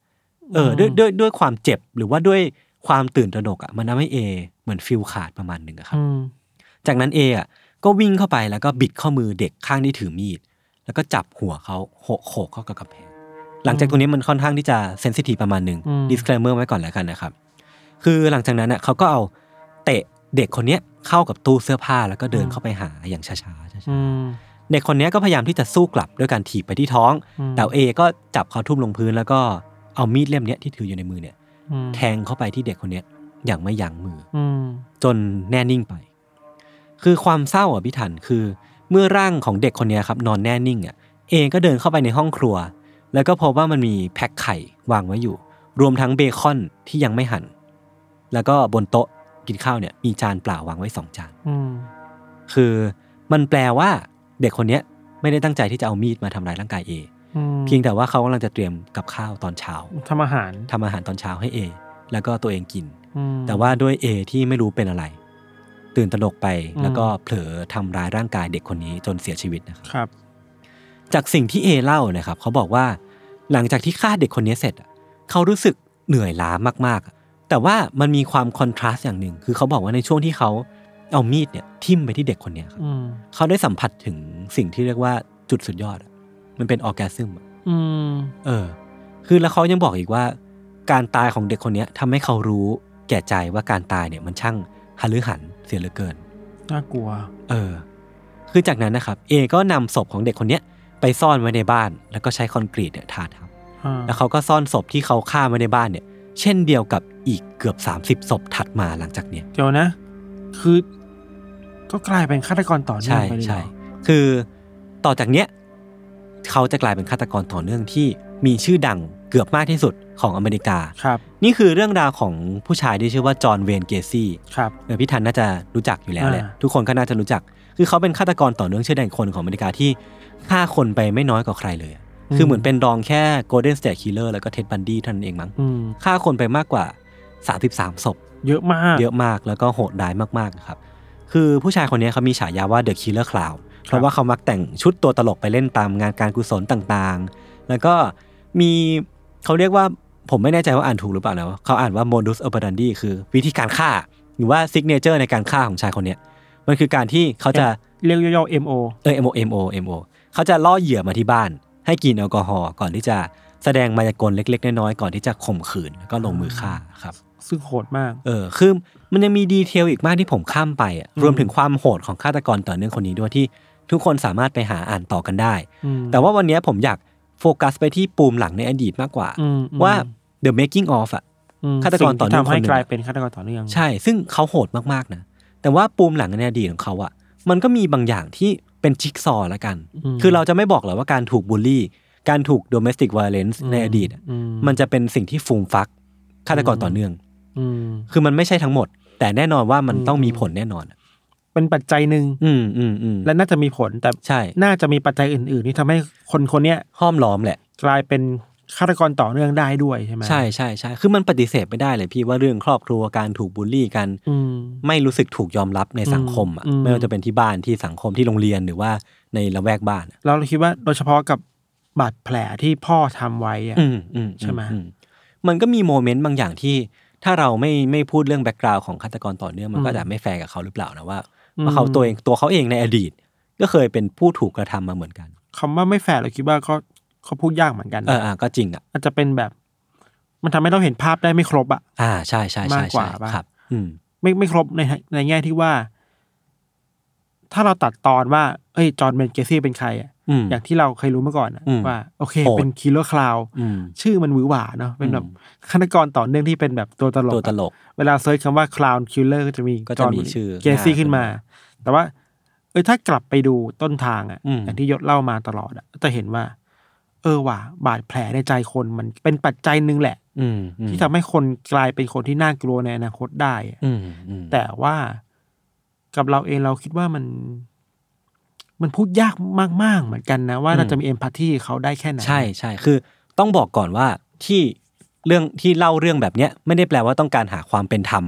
เออด้วยด้วยด้วยความเจ็บหรือว่าด้วยความตื่นตระหนกอะมันทำให้เอเหมือนฟิลขาดประมาณหนึ่งอะครับอืมจากนั้นเออะก็วิ่งเข้าไปแล้วก็บิดข้อมือเด็กข้างที่ถือมีด แล้วก็จับหัวเขาโขกโขกเข้ากับกำแพง หลังจากตรงนี้มันค่อนข้างที่จะเซนซิทีฟประมาณหนึ่ง disclaimer ไว้ก่อนแล้วกันนะครับ คือหลังจากนั้นอะเขาก็เอาเตะเด็กคนเนี้ยเข้ากับตู้เสื้อผ้าแล้วก็เดินเข้าไปหาอย่างช้าๆช้าอืมๆเด็กคนเนี้ยก็พยายามที่จะสู้กลับด้วยการถีบไปที่ท้องอืมแต่เอก็จับเขาทุ่มลงพื้นแล้วก็เอามีดเล่มเนี้ยที่ถืออยู่ในมือเนี่ยอืมแทงเข้าไปที่เด็กคนเนี้ยอย่างไม่ยั้งมืออืมจนแน่นิ่งไป คือความเศร้าอะพี่ทันคือ เมื่อร่างของเด็กคนเนี้ยครับนอนแน่นิ่งอะเอก็เดินเข้าไปในห้องครัว แล้วก็พบว่ามันมีแพ็คไข่วางไว้อยู่ รวมทั้งเบคอนที่ยังไม่หั่น แล้วก็บนโต๊ะกินข้าวเนี่ยมีจานเปล่าวางไว้สองจานอืมคือมันแปลว่าเด็กคนเนี้ยไม่ได้ตั้งใจที่จะเอามีดมาทำร้ายร่างกายเออืมเพียงแต่ว่าเขากำลังจะเตรียมกับข้าวตอนเช้าทำอาหารทำอาหารตอนเช้าให้เอแล้วก็ตัวเองกินอืมแต่ว่าด้วยเอที่ไม่รู้เป็นอะไร ตื่นตระหนกไปอืมแล้วก็เผลอทำร้ายร่างกายเด็กคนนี้จนเสียชีวิตนะครับครับ จากสิ่งที่เอเล่านะครับเขาบอกว่าหลังจากที่ฆ่าเด็กคนนี้เสร็จอะเขารู้สึกเหนื่อยล้ามากๆอะแต่ว่ามันมีความคอนทราสต์อย่างหนึ่ง คือเขาบอกว่าในช่วงที่เขาเอามีดเนี่ยทิ่มไปที่เด็กคนเนี้ยครับอืมเขาได้สัมผัสถึงสิ่งที่เรียกว่าจุดสุดยอดอะมันเป็นออร์แกซึมอะอืมเออ คือแล้วเขายังบอกอีกว่า การตายของเด็กคนเนี้ยทำให้เขารู้แก่ใจว่าการตายเนี่ยมันช่างหฤหันเสียเหลือเกินน่ากลัว เออ คือจากนั้นนะครับ เอก็นำศพของเด็กคนเนี้ย ไปซ่อนไว้ในบ้าน แล้วก็ใช้คอนกรีตเนี่ยทาทับอ่าแล้วเขาก็ซ่อนศพที่เขาฆ่าไว้ในบ้านเนี่ย เช่นเดียวกับอีกเกือบ 30ศพถัดมาหลังจากเนี้ยเดี๋ยวนะ คือ ก็กลายเป็นฆาตกรต่อเนื่องใช่ไปเลยเหรอใช่คือต่อจากเนี้ยเขาจะกลายเป็นฆาตกรต่อเนื่องที่มีชื่อดังเกือบมากที่สุดของอเมริกาครับ นี่คือเรื่องราวของผู้ชายที่ชื่อว่าจอห์นเวนเกซี่ครับเออพี่ทันน่าจะรู้จักอยู่แล้วแหละอ่าทุกคนก็น่าจะรู้จัก คือเขาเป็นฆาตกรต่อเนื่องชื่อดังคนของอเมริกาที่ ฆ่าคนไปไม่น้อยกว่าใครเลยอะคือเหมือนเป็นรองแค่ Golden State Killer แล้วก็เท็ดบันดี้เท่านั้นเองมั้งอืมฆ่าคนไปมากกว่า 33ศพ เยอะมากเยอะมากแล้วก็โหดร้ายมากๆนะครับ คือผู้ชายคนนี้เขามีฉายาว่า The Killer Clown เพราะว่าเขามักแต่งชุดตัวตลกไปเล่นตามงานการกุศลต่างๆ แล้วก็มีเขาเรียกว่าผมไม่แน่ใจว่าอ่านถูกหรือเปล่านะเขาอ่านว่า modus operandi คือวิธีการฆ่า หรือว่า signature ในการฆ่าของชายคนเนี้ยมันคือการที่เขาจะเรียกย่อๆ MO เออ MO MO MO เขาจะล่อเหยื่อมาที่บ้าน ให้กินแอลกอฮอล์ก่อนที่จะแสดงมายากลเล็ก ๆ น้อยๆก่อนที่จะข่มขืนแล้วก็ลงมือฆ่าครับ ซึ่งโหดมาก เออคือมันยังมีดีเทลอีกมากที่ผมข้ามไปอะอืมรวมถึงความโหดของฆาตกรต่อเนื่องคนนี้ด้วยที่ทุกคนสามารถไปหาอ่านต่อกันได้อืมแต่ว่าวันนี้ผมอยากโฟกัสไปที่ปูมหลังในอดีตมากกว่าอืมว่า the making of อะอืมฆาตกรต่อเนื่องสิ่ที่ทำให้คนหนึ่งกลายเป็นฆาตกรต่อเนื่องใช่ ซึ่งเขาโหดมากๆนะแต่ว่าปูมหลังในอดีตของเขาอะมันก็มีบางอย่างที่ เป็นจิ๊กซอว์ละกันอืมคือเราจะไม่บอกหรอกว่าการถูกบูลลี่ การถูก domestic violence ในอดีตอะอืมันจะเป็นสิ่งที่ฟูมฟักฆาตกรต่อเนื่องอืมคือมันไม่ใช่ทั้งหมด แต่แน่นอนว่ามันต้องมีผลแน่นอนอะเป็นปัจจัยหนึ่งอืมอืมอืมและน่าจะมีผลแต่ใช่ น่าจะมีปัจจัยอื่น ๆ ที่ทำให้คนคนเนี้ยห้อมล้อมแหละ กลายเป็น ฆาตกรต่อเนื่องได้ด้วยใช่ไหมใช่ใช่ใช่คือมันปฏิเสธไม่ได้เลยพี่ว่าเรื่องครอบครัวการถูกบูลลี่กันอืมไม่รู้สึกถูกยอมรับในสังคมอะอืมไม่ว่าจะเป็นที่บ้านที่สังคมที่โรงเรียนหรือว่าในละแวกบ้านอะเราคิดว่าโดยเฉพาะกับบาดแผลที่พ่อทำไว้อะอืมอืมใช่ไหมอืมันก็มี moment บางอย่างที่ ถ้าเราไม่ไม่พูดเรื่อง background ของฆาตกรต่อเนื่องมันก็อืมจะไม่แฟร์กับเขาหรือเปล่านะว่าอืมว่าเขาตัวเองตัวเขาเองในอดีต ก็เคยเป็นผู้ถูกกระทำมาเหมือนกันคำว่าไม่แฟร์เราคิดว่าเขา เขาพูดยากเหมือนกันเอออะก็จริงอะอาจจะเป็นแบบ มันทำให้เราเห็นภาพได้ไม่ครบอะอ่าใช่ใช่ใช่มากกว่าใช่ปะครับ อืม ไม่ไม่ครบในในแง่ที่ว่า ถ้าเราตัดตอนว่า เอ้ย John Wayne Gacy เป็นใครอะอืมอย่างที่เราเคยรู้มาก่อนอะอืมว่า โอเคโหดเป็น killer clown อืมชื่อมันหวือหวาเนาะเป็นแบบอืมฆาตกรต่อเนื่องที่เป็นแบบตัวตลกตัวตอะลก เวลา search คำว่า clown killer ก็จะมีก็จะมีชื่อ Gacy หน้าขึ้นมาขึ้นมา แต่ว่า เออถ้ากลับไปดูต้นทางอะอืมอย่างที่ยศเล่ามาตลอดอะจะเห็นว่า เออว่ะบาดแผลในใจคนมันเป็นปัจจัยหนึ่งแหละอืมอืมที่ทำให้คนกลายเป็นคนที่น่ากลัวในอนาคตได้อะอืมอืมแต่ว่ากับเราเองเราคิดว่ามัน มันพูดยากมาก ๆ เหมือนกันนะ ว่าเราจะมีเอมพัตตีเขาได้แค่ไหนใช่ใช่คือต้องบอกก่อนว่าที่เรื่องที่เล่าเรื่องแบบเนี้ยไม่ได้แปลว่าต้องการหาความเป็นธรรม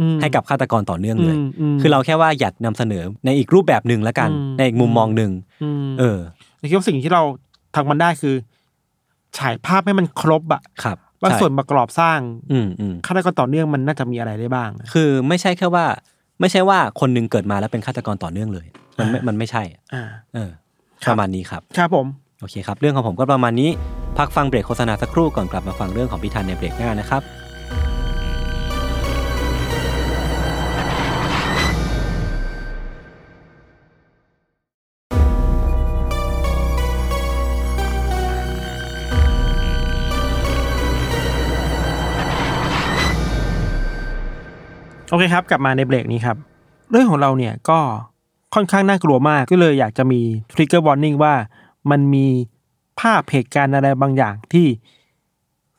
อืม ให้กับฆาตกรต่อเนื่องเลย อืมอืมคือเราแค่ว่าอยากนำเสนอในอีกรูปแบบหนึ่งแล้วกัน อืม ในอีกมุมมองหนึ่งอืม เออ เราคิดว่าสิ่งที่เรา ทำมันได้คือ ฉายภาพให้มันครบอะครับว่าใช่ส่วนประกอบสร้างอืมอืมฆาตกรต่อเนื่องมันน่าจะมีอะไรได้บ้างอะคือไม่ใช่แค่ว่า ไม่ใช่ว่าคนหนึงเกิดมาแล้วเป็นฆาตกรต่อเนื่องเลย มันไม่มันไม่ใช่อะอ่าเออครับประมาณนี้ครับครับผมโอเคครับ เรื่องของผมก็ประมาณนี้ พักฟังเบรกโฆษณาสักครู่ก่อนกลับมาฟังเรื่องของพี่ธันในเบรกหน้านะครับ โอเคครับ กลับมาในเบรกนี้ครับ เรื่องของเราเนี่ยก็ค่อนข้างน่ากลัวมากก็เลยอยากจะมีทริกเกอร์วอร์นิ่งว่ามันมีภาพเหตุการณ์อะไรบางอย่างที่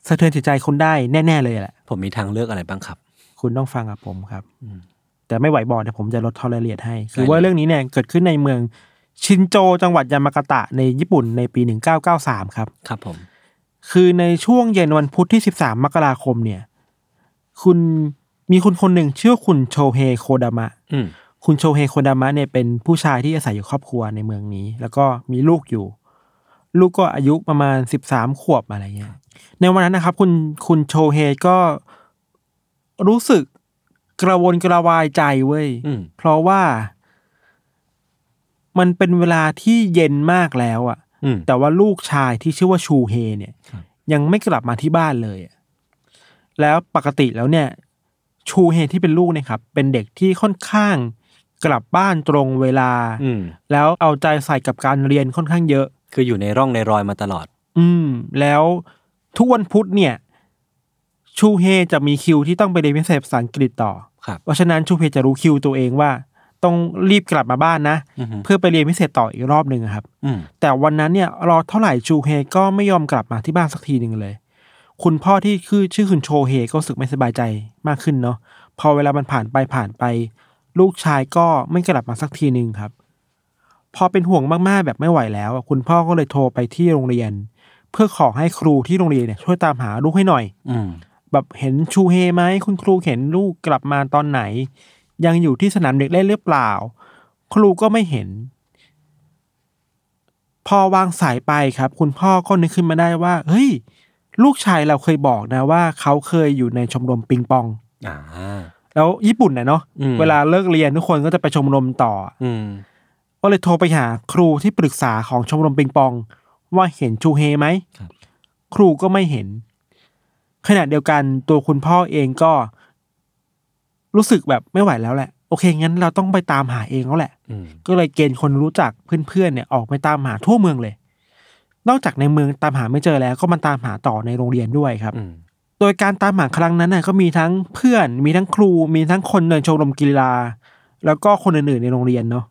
สะเทือนจิตใจคุณได้แน่ ๆ เลยแหละ ผมมีทางเลือกอะไรบ้างครับ คุณต้องฟังกับผมครับอืมแต่ไม่ไหวบอกเดี๋ยวผมจะลดทอนรายละเอียดให้ คือได้เลยว่าเรื่องนี้เนี่ยเกิดขึ้นในเมืองชินโจจังหวัดยามากาตะในญี่ปุ่นในปี 1993 ครับ ครับผม คือในช่วงเย็นวันพุธที่ 13 มกราคมเนี่ย คุณ มีคุณคนหนึ่งชื่อว่าคุณโชเฮโคดามะอืมคุณโชเฮโคดามะเนี่ยเป็นผู้ชายที่อาศัยอยู่ครอบครัวในเมืองนี้ แล้วก็มีลูกอยู่ ลูกก็อายุประมาณ13ขวบอะไรเงี้ยในวันนั้นนะครับ คุณคุณโชเฮก็รู้สึกกระวนกระวายใจเว้ยอืม เพราะว่า มันเป็นเวลาที่เย็นมากแล้วอะอืม แต่ว่าลูกชายที่ชื่อว่าชูเฮเนี่ย ครับ ยังไม่กลับมาที่บ้านเลยอะแล้วปกติแล้วเนี่ย ชูเฮที่เป็นลูกเนี่ยครับเป็นเด็กที่ค่อนข้างกลับบ้านตรงเวลาอืมแล้วเอาใจใส่กับการเรียนค่อนข้างเยอะ คืออยู่ในร่องในรอยมาตลอด อืม แล้วทุกวันพุธเนี่ย ชูเฮจะมีคิวที่ต้องไปเรียนพิเศษภาษาอังกฤษต่อครับเพราะฉะนั้นชูเฮจะรู้คิวตัวเองว่า ต้องรีบกลับมาบ้านนะอือฮึเพื่อไปเรียนพิเศษต่ออีกรอบหนึ่งอะครับอืมแต่วันนั้นเนี่ยรอเท่าไหร่ชูเฮก็ไม่ยอมกลับมาที่บ้านสักทีหนึ่งเลย คุณพ่อที่คือชื่อคุณโชเฮก็รู้สึกไม่สบายใจมากขึ้นเนาะพอเวลามันผ่านไปผ่านไป ลูกชายก็ไม่กลับมาสักทีหนึ่งครับ พอเป็นห่วงมากๆแบบไม่ไหวแล้วอะคุณพ่อก็เลยโทรไปที่โรงเรียน เพื่อขอให้ครูที่โรงเรียนเนี่ยช่วยตามหาลูกให้หน่อย อืมแบบเห็นชูเฮไหมคุณครูเห็นลูกกลับมาตอนไหน ยังอยู่ที่สนามเด็กเล่นหรือเปล่า ครูก็ไม่เห็น พอวางสายไปครับ คุณพ่อก็นึกขึ้นมาได้ว่า เฮ้ย ลูกชายเราเคยบอกนะว่าเขาเคยอยู่ในชมรมปิงปอง อ่า แล้วญี่ปุ่นนะเนาะอืม เวลาเลิกเรียนทุกคนก็จะไปชมรมต่อ อืม ก็เลยโทรไปหาครูที่ปรึกษาของชมรมปิงปอง ว่าเห็นชูเฮไหม ครับ ครูก็ไม่เห็น ขณะเดียวกันตัวคุณพ่อเองก็ รู้สึกแบบไม่ไหวแล้วแหละ โอเค งั้นเราต้องไปตามหาเองแล้วแหละ อืมก็เลยเกณฑ์คนรู้จักเพื่อนๆเนี่ยออกไปตามหาทั่วเมืองเลย นอกจากในเมืองตามหาไม่เจอแล้ว ก็มาตามหาต่อในโรงเรียนด้วยครับอืมโดยการตามหาครั้งนั้นน่ะก็มีทั้งเพื่อน มีทั้งครู มีทั้งคนในชมรมกีฬา แล้วก็คนอื่นๆ ในโรงเรียนเนาะ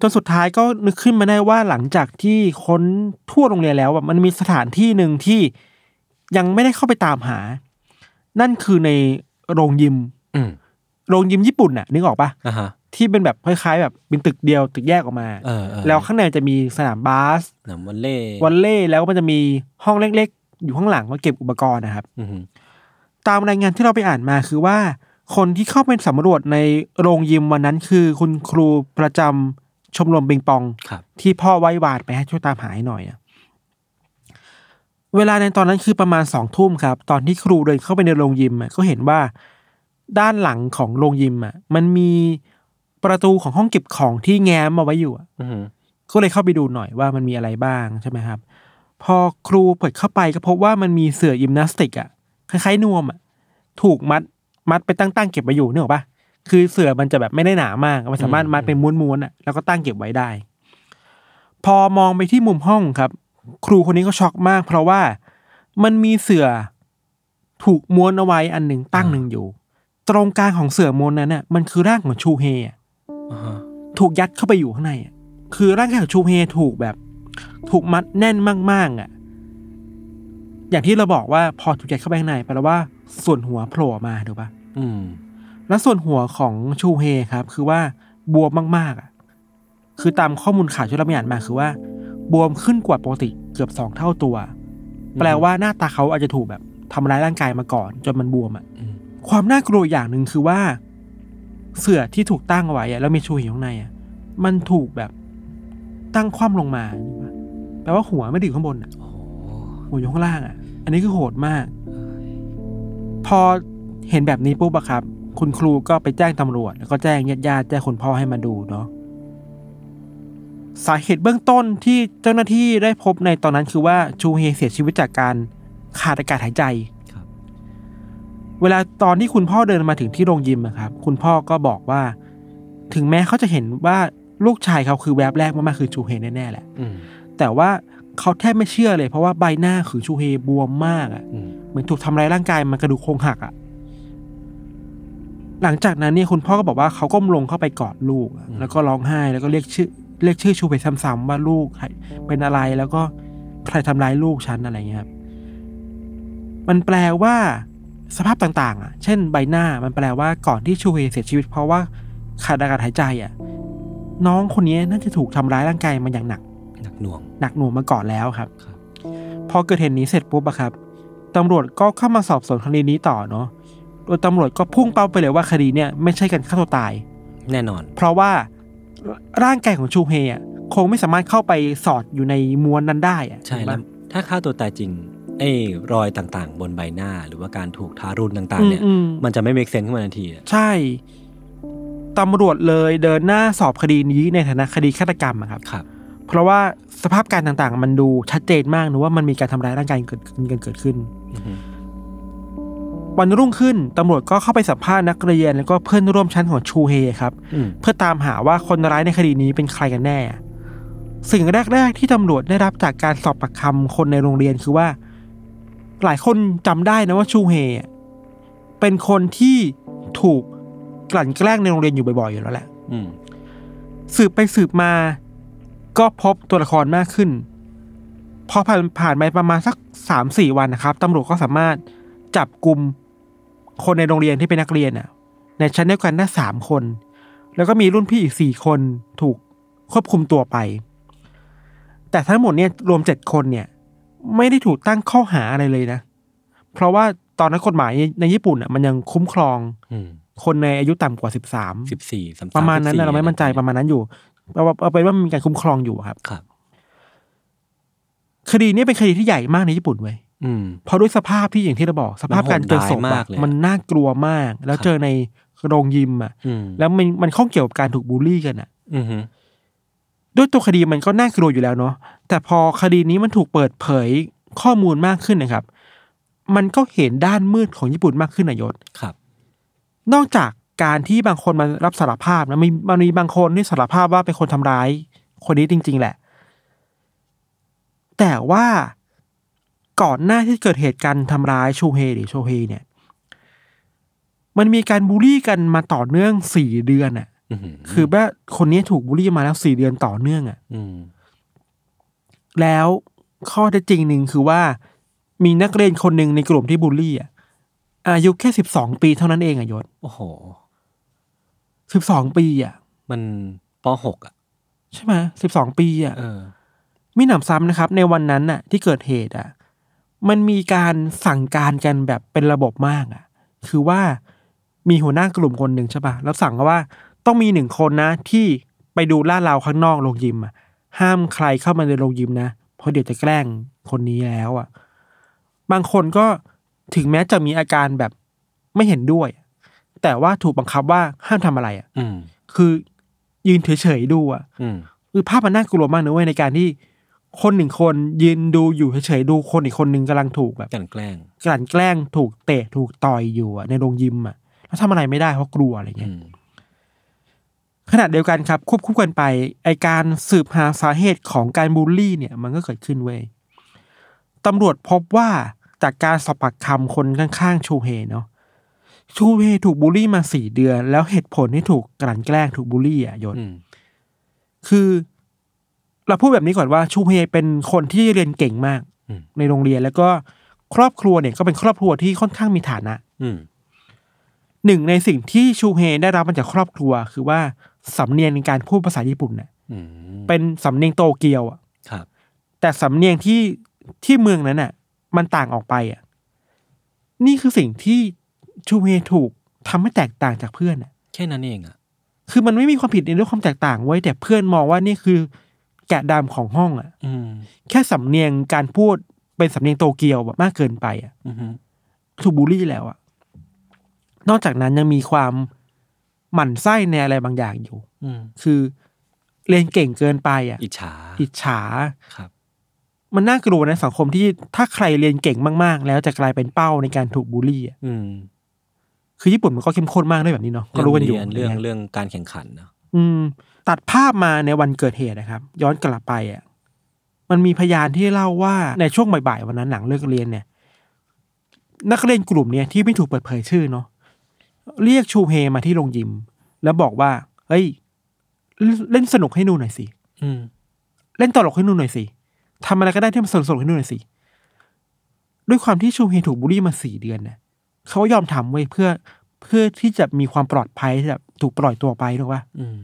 จนสุดท้ายก็นึกขึ้นมาได้ว่าหลังจากที่ค้นทั่วโรงเรียนแล้วอะมันมีสถานที่หนึ่งที่ยังไม่ได้เข้าไปตามหา นั่นคือในโรงยิมอืมโรงยิมญี่ปุ่นน่ะนึกออกปะอ่าฮะ ที่เป็นแบบคล้ายๆ แบบเป็นตึกเดียวตึกแยกออกมาเออเออแล้วข้างในจะมีสนามบาสหนังวันเล่วอลเล่แล้วมันจะมีห้องเล็กๆ อยู่ข้างหลังไว้เก็บอุปกรณ์นะครับอือฮึตามรายงานที่เราไปอ่านมาคือว่า คนที่เข้าไปสำรวจในโรงยิมวันนั้นคือคุณครูประจำชมรมปิงปองครับที่พ่อไว้วานไปให้ช่วยตามหาให้หน่อยอะเวลาในตอนนั้นคือประมาณสองทุ่มครับ ตอนที่ครูเดินเข้าไปในโรงยิมอะก็เห็นว่า ด้านหลังของโรงยิมอะมันมี ประตูของห้องเก็บของที่แง้มมาไว้อยู่อะอือฮึก็เลยเข้าไปดูหน่อยว่ามันมีอะไรบ้างใช่ไหมครับ พอครูเปิดเข้าไปก็พบว่ามันมีเสื่อยิมนาสติกอะคล้ายๆนวมอะถูกมัดมัดไปตั้งๆเก็บไว้อยู่นึกออกปะคือเสื่อมันจะแบบไม่ได้หนามากมันสามารถมัดเป็นม้วนๆอะแล้วก็ตั้งเก็บไว้ได้ พอมองไปที่มุมห้องครับ ครูคนนี้ก็ช็อกมาก เพราะว่ามันมีเสื่อถูกม้วนเอาไว้อันหนึ่งตั้งหนึ่งอยู่ ตรงกลางของเสื่อม้วนนั้นน่ะมันคือร่างของชูเฮอะอ่าฮะ ถูกยัดเข้าไปอยู่ข้างในอะคือร่างกายของชูเฮถูกแบบ ถูกมัดแน่นมากๆอะ อย่างที่เราบอกว่าพอถูกยัดเข้าไปข้างในแปลว่าส่วนหัวโผล่ออกมาถูกปะอืม แล้วส่วนหัวของชูเฮครับ คือว่าบวมมากๆอะ คือตามข้อมูลข่าวที่เราไปอ่านมาคือว่า บวมขึ้นกว่าปกติเกือบสองเท่าตัว แปลว่าหน้าตาเขาอาจจะถูกแบบทำร้ายร่างกายมาก่อน จนมันบวมอะอืมความน่ากลัวอย่างหนึ่งคือว่า เสื่อที่ถูกตั้งเอาไว้อะแล้วมีชูเฮอยู่ข้างในอะมันถูกแบบตั้งคว่ำลงมาแปลว่าหัวไม่ได้อยู่ข้างบนอะโอ้โหหัวอยู่ข้างล่างอะอันนี้คือโหดมาก พอเห็นแบบนี้ปุ๊บอะครับ คุณครูก็ไปแจ้งตำรวจ แล้วก็แจ้งญาติญาติๆแจ้งคุณพ่อให้มาดูเนาะสาเหตุเบื้องต้นที่เจ้าหน้าที่ได้พบในตอนนั้นคือว่าชูเฮเสียชีวิตจากการขาดอากาศหายใจครับ เวลาตอนที่คุณพ่อเดินมาถึงที่โรงยิมอะครับ คุณพ่อก็บอกว่า ถึงแม้เขาจะเห็นว่าลูกชายเขาคือแวบแรกมากๆคือชูเฮแน่ๆแหละอืมแต่ว่าเขาแทบไม่เชื่อเลย เพราะว่าใบหน้าคือชูเฮบวมมากอะอืมเหมือนถูกทำร้ายร่างกายมันกระดูกโครงหักอะหลังจากนั้นเนี่ยคุณพ่อก็บอกว่าเขาก้มลงเข้าไปกอดลูกอะแล้วก็ร้องไห้แล้วก็เรียกชื่อเรียกชื่อชูเฮซ้ำๆว่าลูกใครเป็นอะไรแล้วก็ใครทำร้ายลูกฉันอะไรเงี้ยครับมันแปลว่า สภาพต่างๆอะ เช่นใบหน้ามันแปลว่าก่อนที่ชูเฮเสียชีวิต เพราะว่าขาดอากาศหายใจอะ น้องคนนี้น่าจะถูกทำร้ายร่างกายมาอย่างหนัก หนักหน่วง หนักหน่วงมาก่อนแล้วครับครับพอเกิดเหตุนี้เสร็จปุ๊บอะครับตำรวจก็เข้ามาสอบสวนคดีนี้ต่อเนาะโดยตำรวจก็พุ่งเป้าไปเลยว่าคดีเนี่ยไม่ใช่การฆ่าตัวตาย แน่นอน เพราะว่าร่างกายของชูเฮอะคงไม่สามารถเข้าไปสอดอยู่ในม้วนนั้นได้อะใช่ถูกแล้ปะวถ้าฆ่าตัวตายจริง ไอ้รอยต่างๆ บนใบหน้าหรือว่าการถูกทารุณต่างๆ เนี่ย อืมมันจะไม่เมกเซนขึ้นมาทันทีอะใช่ ตำรวจเลยเดินหน้าสอบคดีนี้ในฐานะคดีฆาตกรรมอะครับ ครับ เพราะว่าสภาพการต่างๆ มันดูชัดเจนมากนะว่ามันมีการทำร้ายร่างกายเกิดขึ้นกันเกิดขึ้น อือฮึวันรุ่งขึ้นตำรวจก็เข้าไปสัมภาษณ์นักเรียนแล้วก็เพื่อนร่วมชั้นของชูเฮครับ อืมเพื่อตามหาว่าคนร้ายในคดีนี้เป็นใครกันแน่ สิ่งแรก ๆ ที่ตำรวจได้รับจากการสอบปากคำคนในโรงเรียนคือว่า หลายคนจำได้นะว่าชูเฮอะเป็นคนที่ถูกกลั่นแกล้งในโรงเรียนอยู่บ่อยๆอยู่แล้วแหละอืมสืบไปสืบมา ก็พบตัวละครมากขึ้น พอผ่านผ่านไปประมาณสักสามสี่วันนะครับตำรวจก็สามารถจับกลุ่มคนในโรงเรียนที่เป็นนักเรียนอะ ในชั้นเดียวกันได้สามคน แล้วก็มีรุ่นพี่อีกสี่คนถูกควบคุมตัวไป แต่ทั้งหมดเนี่ยรวมเจ็ดคนเนี่ย ไม่ได้ถูกตั้งข้อหาอะไรเลยนะ เพราะว่าตอนนั้นกฎหมายในญี่ปุ่นอะมันยังคุ้มครองอืมคนในอายุต่ำกว่าสิบสามสิบสี่สามประมาณนั้นนะเราไม่มั่นใจประมาณนั้นอยู่เอาเอาเป็นว่ามันมีการคุ้มครองอยู่ครับครับ คดีนี้เป็นคดีที่ใหญ่มากในญี่ปุ่นเว้ยอืมเพราะด้วยสภาพที่อย่างที่เราบอก สภาพการเจอศพมันโหดร้ายมาอะกเลยอะมันน่ากลัวมาก แล้วครับเจอในโรงยิมอะอืมแล้วมันมันข้องเกี่ยวกับการถูกบูลลี่กันอะอือฮึ ด้วยตัวคดีมันก็น่ากลัวอยู่แล้วเนาะแต่พอคดีนี้มันถูกเปิดเผยข้อมูลมากขึ้นนะครับ มันก็เห็นด้านมืดของญี่ปุ่นมากขึ้นนายศครับ นอกจากการที่บางคนมารับสารภาพนะมีมันมีบางคนที่สารภาพว่าเป็นคนทำร้าย คนนี้จริง ๆ แหละ แต่ว่าก่อนหน้าที่เกิดเหตุการณ์ทำร้ายชูเฮหรือโชเฮเนี่ย มันมีการบูลลี่กันมาต่อเนื่องสี่เดือนอะ อือหือคือว่าคนนี้ถูกบูลลี่มาแล้วสี่เดือนต่อเนื่องอะ่ะอืมแล้วข้อเท็จจริงหนึ่งคือว่า มีนักเรียนคนหนึ่งในกลุ่มที่บูลลี่อะอายุแค่สิบสองปีเท่านั้นเองอะยศโอ้โหสิบสองปีอะ มันปหกอะ ใช่ไหมสิบสองปีอะเออมิหนำซ้ำนะครับ ในวันนั้นน่ะ ที่เกิดเหตุอะ มันมีการสั่งการกันแบบเป็นระบบมากอะ คือว่ามีหัวหน้ากลุ่มคนหนึ่งใช่ปะแล้วสั่งว่า ต้องมีหนึ่งคนนะ ที่ไปดูลาดราวข้างนอกโรงยิมอะห้ามใครเข้ามาในโรงยิมนะ เพราะเดี๋ยวจะแกล้งคนนี้แล้วอะ บางคนก็ถึงแม้จะมีอาการแบบไม่เห็นด้วย แต่ว่าถูกบังคับว่าห้ามทำอะไรอะอืมคือยืนเฉยๆดูอะอืมคือภาพมันน่ากลัวมากนะเว้ยในการที่คนหนึ่งคนยืนดูอยู่เฉยๆดูคนอีกคนหนึ่งกำลังถูกแบบกลันแกล้งกลั่นแกล้งถูกเตะถูกต่อยอยู่อะในโรงยิมอะแล้วทำอะไรไม่ได้เพราะกลัวอะไรอืเงี้ยม ขณะเดียวกันครับควบคู่กันไปไอการสืบหาสาเหตุของการบูลลี่เนี่ยมันก็เกิดขึ้นเว้ยตำรวจพบว่าจากการสอบปากคำคนข้างๆชูเฮเนาะชูเฮถูกบูลลี่มาสี่เดือน แล้วเหตุผลที่ถูกกลั่นแกล้งถูกบูลลี่อะยศอืมคือเราพูดแบบนี้ก่อนว่าชูเฮเป็นคนที่เรียนเก่งมากอืมในโรงเรียนแล้วก็ครอบครัวเนี่ยก็เป็นครอบครัวที่ค่อนข้างมีฐานะอืมหนึ่งในสิ่งที่ชูเฮได้รับมาจากครอบครัวคือว่าสำเนียงในการพูดภาษาญี่ปุ่นเนี่ยอืมเป็นสำเนียงโตเกียวอะครับแต่สำเนียงที่ที่เมืองนั้นน่ะ มันต่างออกไปอะ นี่คือสิ่งที่ชูเฮถูกทำให้แตกต่างจากเพื่อนอะ แค่นั้นเองอะ คือมันไม่มีความผิดในเรื่องความแตกต่างไว้ยแต่เพื่อนมองว่านี่คือ แกะดำของห้องอะอืมแค่สำเนียงการพูดเป็นสำเนียงโตเกียวแบบมากเกินไปอะอืมถูกบูลลี่แล้วอะ นอกจากนั้นยังมีความ หมั่นไส้ในอะไรบางอย่างอยู่ อืมคือเรียนเก่งเกินไปอะ อิจฉาอิจฉา ครับ มันน่ากลัวในสังคมที่ถ้าใครเรียนเก่งมากๆ แล้วจะกลายเป็นเป้าในการถูกบูลลี่อะอืมคือญี่ปุ่นมันก็เข้มข้นมากด้วยแบบนี้เนาะก็รู้กันอยู่เรื่องเรื่องการแข่งขันเนอะอืม ตัดภาพมาในวันเกิดเหตุนะครับ ย้อนกลับไปอะมันมีพยานที่เล่าว่าในช่วงบ่ายๆวันนั้นหลังเลิกเรียนเนี่ย นักเรียนกลุ่มเนี่ยที่ไม่ถูกเปิดเผยชื่อเนาะ เรียกชูเฮมาที่โรงยิม แล้วบอกว่า เฮ้ย เล่นสนุกให้ดูหน่อยสิอืมเล่นตลกให้ดูหน่อยสิทำอะไรก็ได้ที่มันสนุกสนุกให้ดูหน่อยสิด้วยความที่ชูเฮถูกบูลลี่มาสี่เดือนเนี่ยเขายอมทำไว้ยเพื่อเพื่อที่จะมีความปลอดภัยที่แบบถูกปล่อยตัวไปถูกปะอืม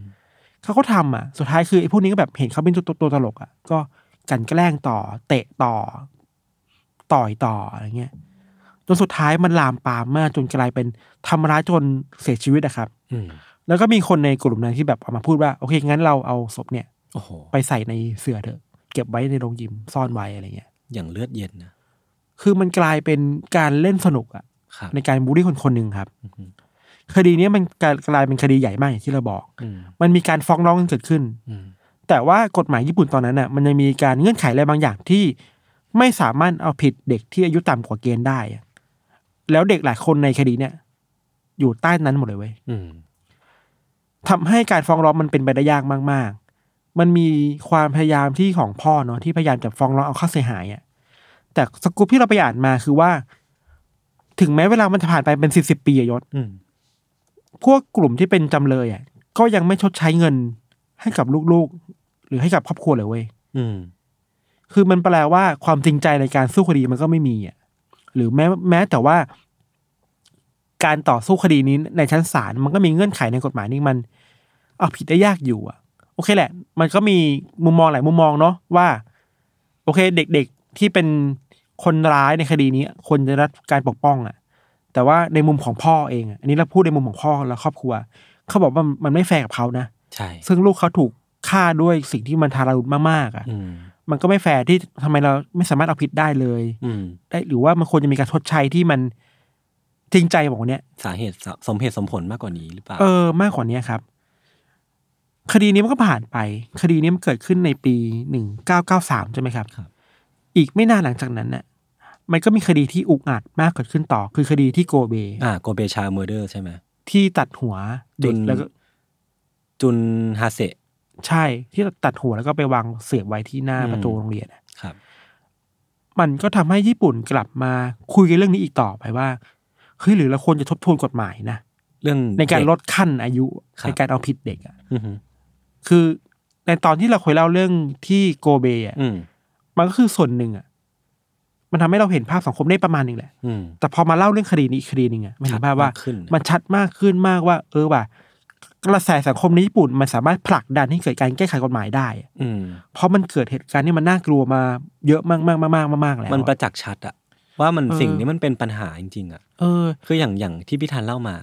เขาก็ทำอะ สุดท้ายคือไอ้พวกนี้ก็แบบเห็นเขาเป็นตัวตัวตัวตลกอะ ก็กลันแกล้งต่อ เตะต่อ ต่อยต่ออะไรเงี้ย จนสุดท้ายมันลามปามมากจนกลายเป็นทำร้ายจนเสียชีวิตอะครับอืมแล้วก็มีคนในกลุ่มนั้นที่แบบออกมาพูดว่า โอเค งั้นเราเอาศพเนี่ยโอ้โหไปใส่ในเสื่อเถอะ เก็บไว้ในโรงยิมซ่อนไว้อะไรเงี้ย อย่างเลือดเย็นนะคือมันกลายเป็นการเล่นสนุกอะครับในการบูลลี่คนคนหนึ่งครับอืมคดีนี้มันกลายกลายเป็นคดีใหญ่มากอย่างที่เราบอกอืมมันมีการฟ้องร้องกันเกิดขึ้นอืมแต่ว่ากฎหมายญี่ปุ่นตอนนั้นน่ะมันยังมีการเงื่อนไขอะไรบางอย่างที่ไม่สามารถเอาผิดเด็กที่อายุต่ำกว่าเกณฑ์ได้อะ แล้วเด็กหลายคนในคดีเนี่ย อยู่ใต้นั้นหมดเลยเว้ยอืมทำให้การฟ้องร้องมันเป็นไปได้ยากมาก ๆ มันมีความพยายามที่ของพ่อเนาะที่พยายามจะฟ้องร้องเอาค่าเสียหายอะแต่สกูปที่เราไปอ่านมาคือว่า ถึงแม้เวลามันจะผ่านไปเป็นสิบสิบปีอะยศอืมพวกกลุ่มที่เป็นจำเลยอะก็ยังไม่ชดใช้เงินให้กับลูกๆ หรือให้กับครอบครัวเลยเว้ยอืมคือมันแปลว่าความจริงใจในการสู้คดีมันก็ไม่มีอะ หรือแม้แม้แต่ว่า การต่อสู้คดีนี้ในชั้นศาลมันก็มีเงื่อนไขในกฎหมายนี่มัน เอาผิดได้ยากอยู่อะ โอเคแหละ มันก็มีมุมมองหลายมุมมองเนาะว่า โอเค เด็กๆที่เป็นคนร้ายในคดีนี้ควรจะได้รับการปกป้องอะ แต่ว่าในมุมของพ่อเองอะอันนี้เราพูดในมุมของพ่อและครอบครัว เขาบอกว่ามันไม่แฟร์กับเขานะใช่ซึ่งลูกเขาถูกฆ่าด้วยสิ่งที่มันทารุณมากๆอะอื มมันก็ไม่แฟร์ที่ทำไมเราไม่สามารถเอาผิดได้เลย อืมได้หรือว่ามันควรจะมีการชดใช้ที่มันจริงใจบอกว่าเนี้ยสาเหตุสสมเหตุสมผลมากกว่านี้หรือเปล่าเออมากกว่านี้ครับ คดีนี้มันก็ผ่านไป คดีนี้มันเกิดขึ้นในปีหนึ่งเก้าเก้าสามใช่ไหมครับครับ อีกไม่นานหลังจากนั้นน่ะ มันก็มีคดีที่อุกอาจมากเกิดขึ้นต่อ คือคดีที่โกเบ อ่าโกเบชาเมอร์เดอร์ใช่ไหมที่ตัดหัวเด็กจุนแล้วก็จุนฮาเซะ ใช่ที่ตัดหัวแล้วก็ไปวางเสียบไว้ที่หน้าอืม ประตูโรงเรียนอะครับ มันก็ทำให้ญี่ปุ่นกลับมาคุยกันเรื่องนี้อีกต่อไปว่าเฮ้ยหรือเราควรจะทบทวนกฎหมายนะ เรื่องในการเด็ลดขั้นอายุครับ ในการเอาผิดเด็กอะอือหือคือในตอนที่เราเคยเล่าเรื่องที่โกเบอะอืมมันก็คือส่วนหนึ่งอะมันทำให้เราเห็นภาพสังคมได้ประมาณหนึ่งแหละ อืมแต่พอมาเล่าเรื่องคดีนี้อีกคดีหนึ่งอะมันเห็นภาพว่าชัดมากขึ้น มันชัดมากขึ้นมากว่า เออว่ะ กระแสสังคมในญี่ปุ่นมันสามารถผลักดันให้เกิดการแก้ไขกฎหมายได้อะอืมเพราะมันเกิดเหตุการณ์ที่มันน่ากลัวมาเยอะมากมากมากมากมากๆแล้วมันปอะระจักษ์ชัดอะว่ามันเออสิ่งนี้มันเป็นปัญหาจริงๆอะเออ คืออย่างอย่างที่พี่ธันเล่ามา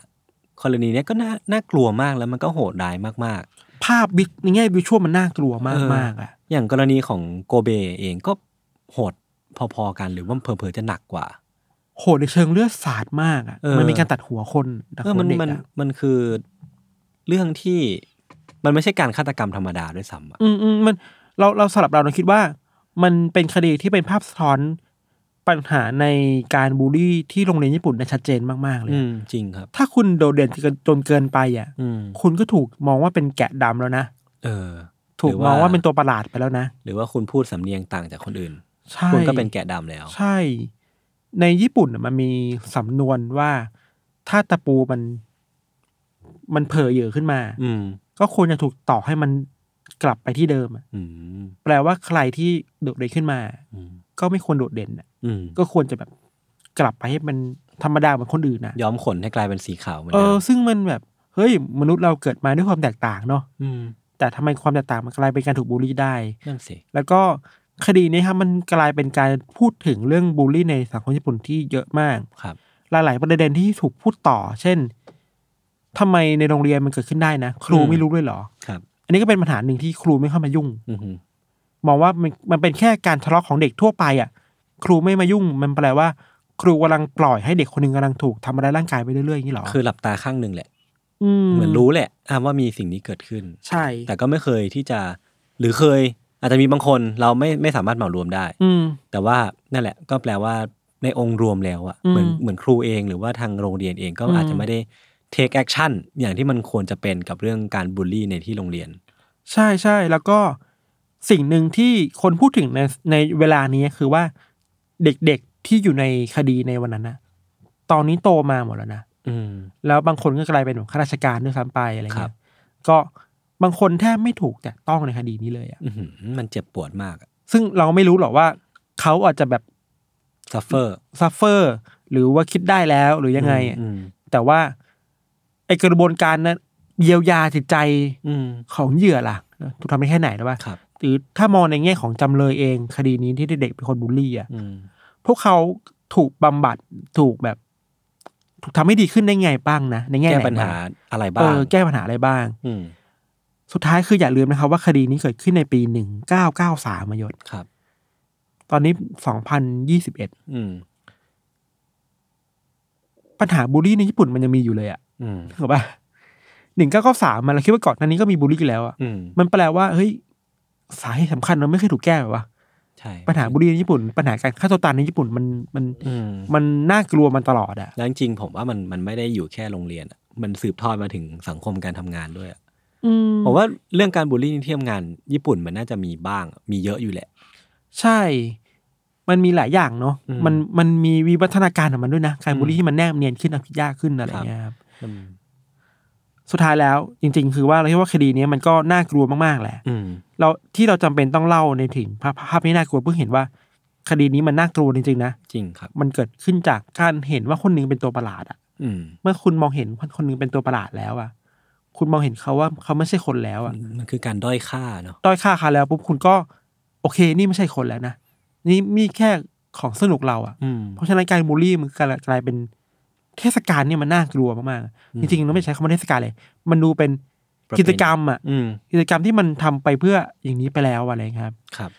กรณีเนี้ยก็น่าน่ากลัวมากแล้วมันก็โหดร้ายมากภาพวิในแง่วิชวลมันน่ากลัวๆมากเออมากๆอะอย่างกรณีของโกเบเองก็โหดพอๆกันหรือว่าเผลอๆจะหนักกว่าโหดในเชิงเลือดสาดมากอะเออมันมีการตัดหัวคนตัดเออหัวมันเด็กมันอะมันคือ เรื่องที่มันไม่ใช่การฆาตกรรมธรรมดาด้วยซ้ำอะอืมอืมมันเราเราสำหรับเราเราคิดว่า มันเป็นคดีที่เป็นภาพสะท้อนปัญหาในการบูลลี่ที่โรงเรียนญี่ปุ่นได้ชัดเจนมากๆเลยอืมจริงครับ ถ้าคุณโดดเด่นจนเกินไปอะ อืมคุณก็ถูกมองว่าเป็นแกะดำแล้วนะเออถูกหรือมองว่าเป็นตัวประหลาดไปแล้วนะหรือว่าคุณพูดสำเนียงต่างจากคนอื่น ใช่คุณก็เป็นแกะดำแล้ว ใช่ ในญี่ปุ่นน่ะมันมีสำนวนว่า ถ้าตะปูมัน มันเผยเยอะขึ้นมา อืม ก็ควรจะถูกต่อกให้มันกลับไปที่เดิมอะอืม แปลว่าใครที่โดดเด่นขึ้นมา อืม ก็ไม่ควรโดดเด่นอะอืม ก็ควรจะแบบกลับไปให้มันธรรมดาเหมือนคนอื่นนะย้อมขนให้กลายเป็นสีขาวเหมือนเอเดิอ มซึ่งมันแบบเฮ้ยมนุษย์เราเกิดมาด้วยความแตกต่างเนาะอืมแต่ทำไมความแตกต่างมันกลายเป็นการถูกบูลลี่ได้ นั่นสิ แล้วก็คดีนี้ครับมันกลายเป็นการพูดถึงเรื่องบูลลี่ในสังคมญี่ปุ่นที่เยอะมาก ครับ หลาย ๆ ประเด็นที่ถูกพูดต่อ เช่น ทำไมในโรงเรียนมันเกิดขึ้นได้นะ ครูอืมไม่รู้ด้วยเหรอครับ อันนี้ก็เป็นปัญหาหนึ่งที่ครูไม่เข้ามายุ่งอือหือมองว่ามันมันเป็นแค่การทะเลาะของเด็กทั่วไปอะ ครูไม่มายุ่ง มันแปลว่า ครูกำลังปล่อยให้เด็กคนหนึ่งกำลังถูกทำร้ายร่างกายไปเรื่อยๆอย่างนี้เหรอคือหลับตาข้างหนึ่งแหละมเหมือนรู้แหละอะว่ามีสิ่งนี้เกิดขึ้น ใช่ แต่ก็ไม่เคยที่จะ หรือเคย อาจจะมีบางคนเราไม่ไม่สามารถเหมารวมได้ อืมแต่ว่านั่นแหละ ก็แปลว่าในองค์รวมแล้วอะอืมเหมือนเหมือนครูเองหรือว่าทางโรงเรียนเองก็อืมอาจจะไม่ได้ take action อย่างที่มันควรจะเป็นกับเรื่องการบูลลี่ในที่โรงเรียน ใช่ใช่แล้วก็สิ่งหนึ่งที่คนพูดถึงในในเวลานี้คือว่าเด็กๆที่อยู่ในคดีในวันนั้นนะตอนนี้โตมาหมดแล้วนะอืม แล้วบางคนก็กลายเป็นแบบข้าราชการด้วยซ้ำไปอะไรครัเงี้บยก็บางคนแทบไม่ถูกแตะต้องในคดีนี้เลยอะอื้อหือมันเจ็บปวดมาก ซึ่งเราไม่รู้หรอกว่าเขาอาจจะแบบ suffer suffer หรือว่าคิดได้แล้วหรือยังไงอะอืมแต่ว่า ไอกระบวนการนั้นเยียวยาจิตใจอืมของเหยื่อล่ะถูกทำได้แค่ไหนนะว่าครับหรือถ้ามองในแง่ของจำเลยเองคดีนี้ที่เด็กเป็นคนบูลลี่อะอืมพวกเขาถูกบำบัดถูกแบบ ถูกทำให้ดีขึ้นได้ไงบ้างนะในแง่แก้ไหนปัญหาบ้างอะไรเอบ้างอแก้ปัญหาอะไรบ้างอืมสุดท้ายคืออย่าลืมนะครับว่าคดีนี้เกิดขึ้นในปีหนึ่งเก้าเก้าสามยศครับ ตอนนี้สองพันยี่สิบเอ็ดอืมปัญหาบูลลี่ในญี่ปุ่นมันยังมีอยู่เลยอะอืม ถูกปะหนึ่งเก้าเก้าสามมันเราคิดว่าก่อนหน้านี้ก็มีบูลลี่กันแล้วอะอืมมันแปลว่าเฮ้ยสาเหตุสำคัญมันไม่เคยถูกแก้แบบว่าใช่ปัญหาบุหรี่ในญี่ปุ่น ปัญหาการฆ่าตัวตายในญี่ปุ่นมันมันอืมมันน่ากลัวมันตลอดอะแล้วจริงๆผมว่ามันมันไม่ได้อยู่แค่โรงเรียนอะมันสืบทอดมาถึงสังคมการทำงานด้วยอะอืมผมว่าเรื่องการบูลลี่ที่ทำงานญี่ปุ่นมันน่าจะมีบ้าง มีเยอะอยู่แหละ ใช่ มันมีหลายอย่างเนาะอืมมันมันมีวิวัฒนาการของมันด้วยนะการอืมบูลลี่ที่มันแนบเนียนขึ้นอภิยากขึ้นอะไรครับเงี้ยครับอืม สุดท้ายแล้วจริง ๆ คือว่าเราคิดว่าคดีนี้มันก็น่ากลัวมากๆแหละอืมเราที่เราจำเป็นต้องเล่าในถึงภาพภาพที่น่ากลัวเพื่อเห็นว่าคดีนี้มันน่ากลัวจริงๆนะจริงครับ มันเกิดขึ้นจากการเห็นว่าคนหนึ่งเป็นตัวประหลาดอะอืมเมื่อคุณมองเห็นคนคนหนึ่งเป็นตัวประหลาดแล้วอะคุณมองเห็นเขาว่าเขาไม่ใช่คนแล้วอะมันคือการด้อยค่าเนาะด้อยค่าเขาแล้วปุ๊บคุณก็ โอเค นี่ไม่ใช่คนแล้วนะนี่มีแค่ของสนุกเราอะอืมเพราะฉะนั้นการบูลลี่มันกลายกลายเป็น เทศกาลเนี่ยมันน่ากลัวมากอืมๆจริงๆเราไม่ใช้คำว่าเทศกาลเลย มันดูเป็นประเพณีกิจกรรมอะอืมกิจกรรมที่มันทำไปเพื่ออย่างนี้ไปแล้วอะไรครับ ครับ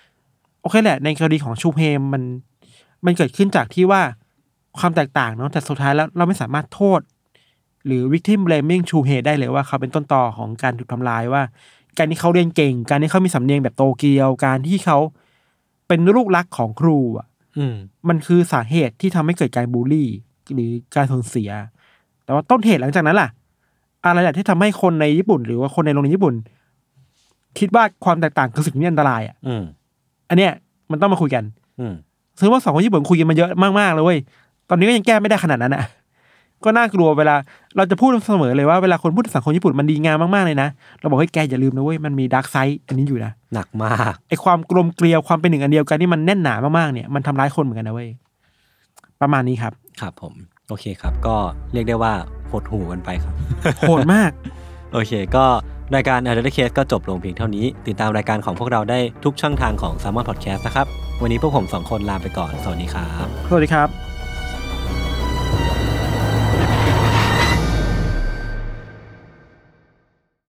โอเคแหละ ในกรณีของชูเฮมมัน มันเกิดขึ้นจากที่ว่าความแตกต่างเนาะแต่สุดท้ายแล้วเราไม่สามารถโทษ หรือ victim blaming ชูเฮได้เลยว่าเขาเป็นต้นตอของการถูกทำลายว่า การที่เขาเรียนเก่ง การที่เขามีสำเนียงแบบโตเกียว การที่เขาเป็นลูกรักของครูอะอืมมันคือสาเหตุที่ทำให้เกิดการบูลลี่ หรือการสูญเสีย แต่ว่าต้นเหตุหลังจากนั้นล่ะ อะไรแหละที่ทำให้คนในญี่ปุ่น หรือว่าคนในโรงเรียนญี่ปุ่น คิดว่าความแตกต่างคือสิ่งที่อันตรายอะอืมอันเนี้ยมันต้องมาคุยกันอืมซึ่งว่าสองคนญี่ปุ่นคุยกันมาเยอะมากๆเลยเว้ยตอนนี้ก็ยังแก้ไม่ได้ขนาดนั้นอะก็น่ากลัวเวลาเราจะพูดเสมอเลยว่าเวลาคนพูดถึงสังคมญี่ปุ่นมันดีงามมากๆเลยนะ เราบอกให้ยแกอย่าลืมนะเว้ยมันมี dark side อันนี้อยู่นะหนักมากไอความกลมเกลียวความเป็นหนึ่งอันเดียวกันที่มันแน่นหนามากๆเนี่ยมันทำร้ายคนเหมือนกันนะเว้ยประมาณนี้ครับ ครับผม โอเคครับ ก็เรียกได้ว่าหดหูกันไปครับ โหดมาก โอเค ก็รายการ a d d Case ก็จบลงเพียงเท่านี้ ติดตามรายการของพวกเราได้ทุกช่องทางของ s ซ m o n Podcast นะครับ วันนี้พวกผมสองคนลาไปก่อน สวัสดีครับ สวัสดีครับ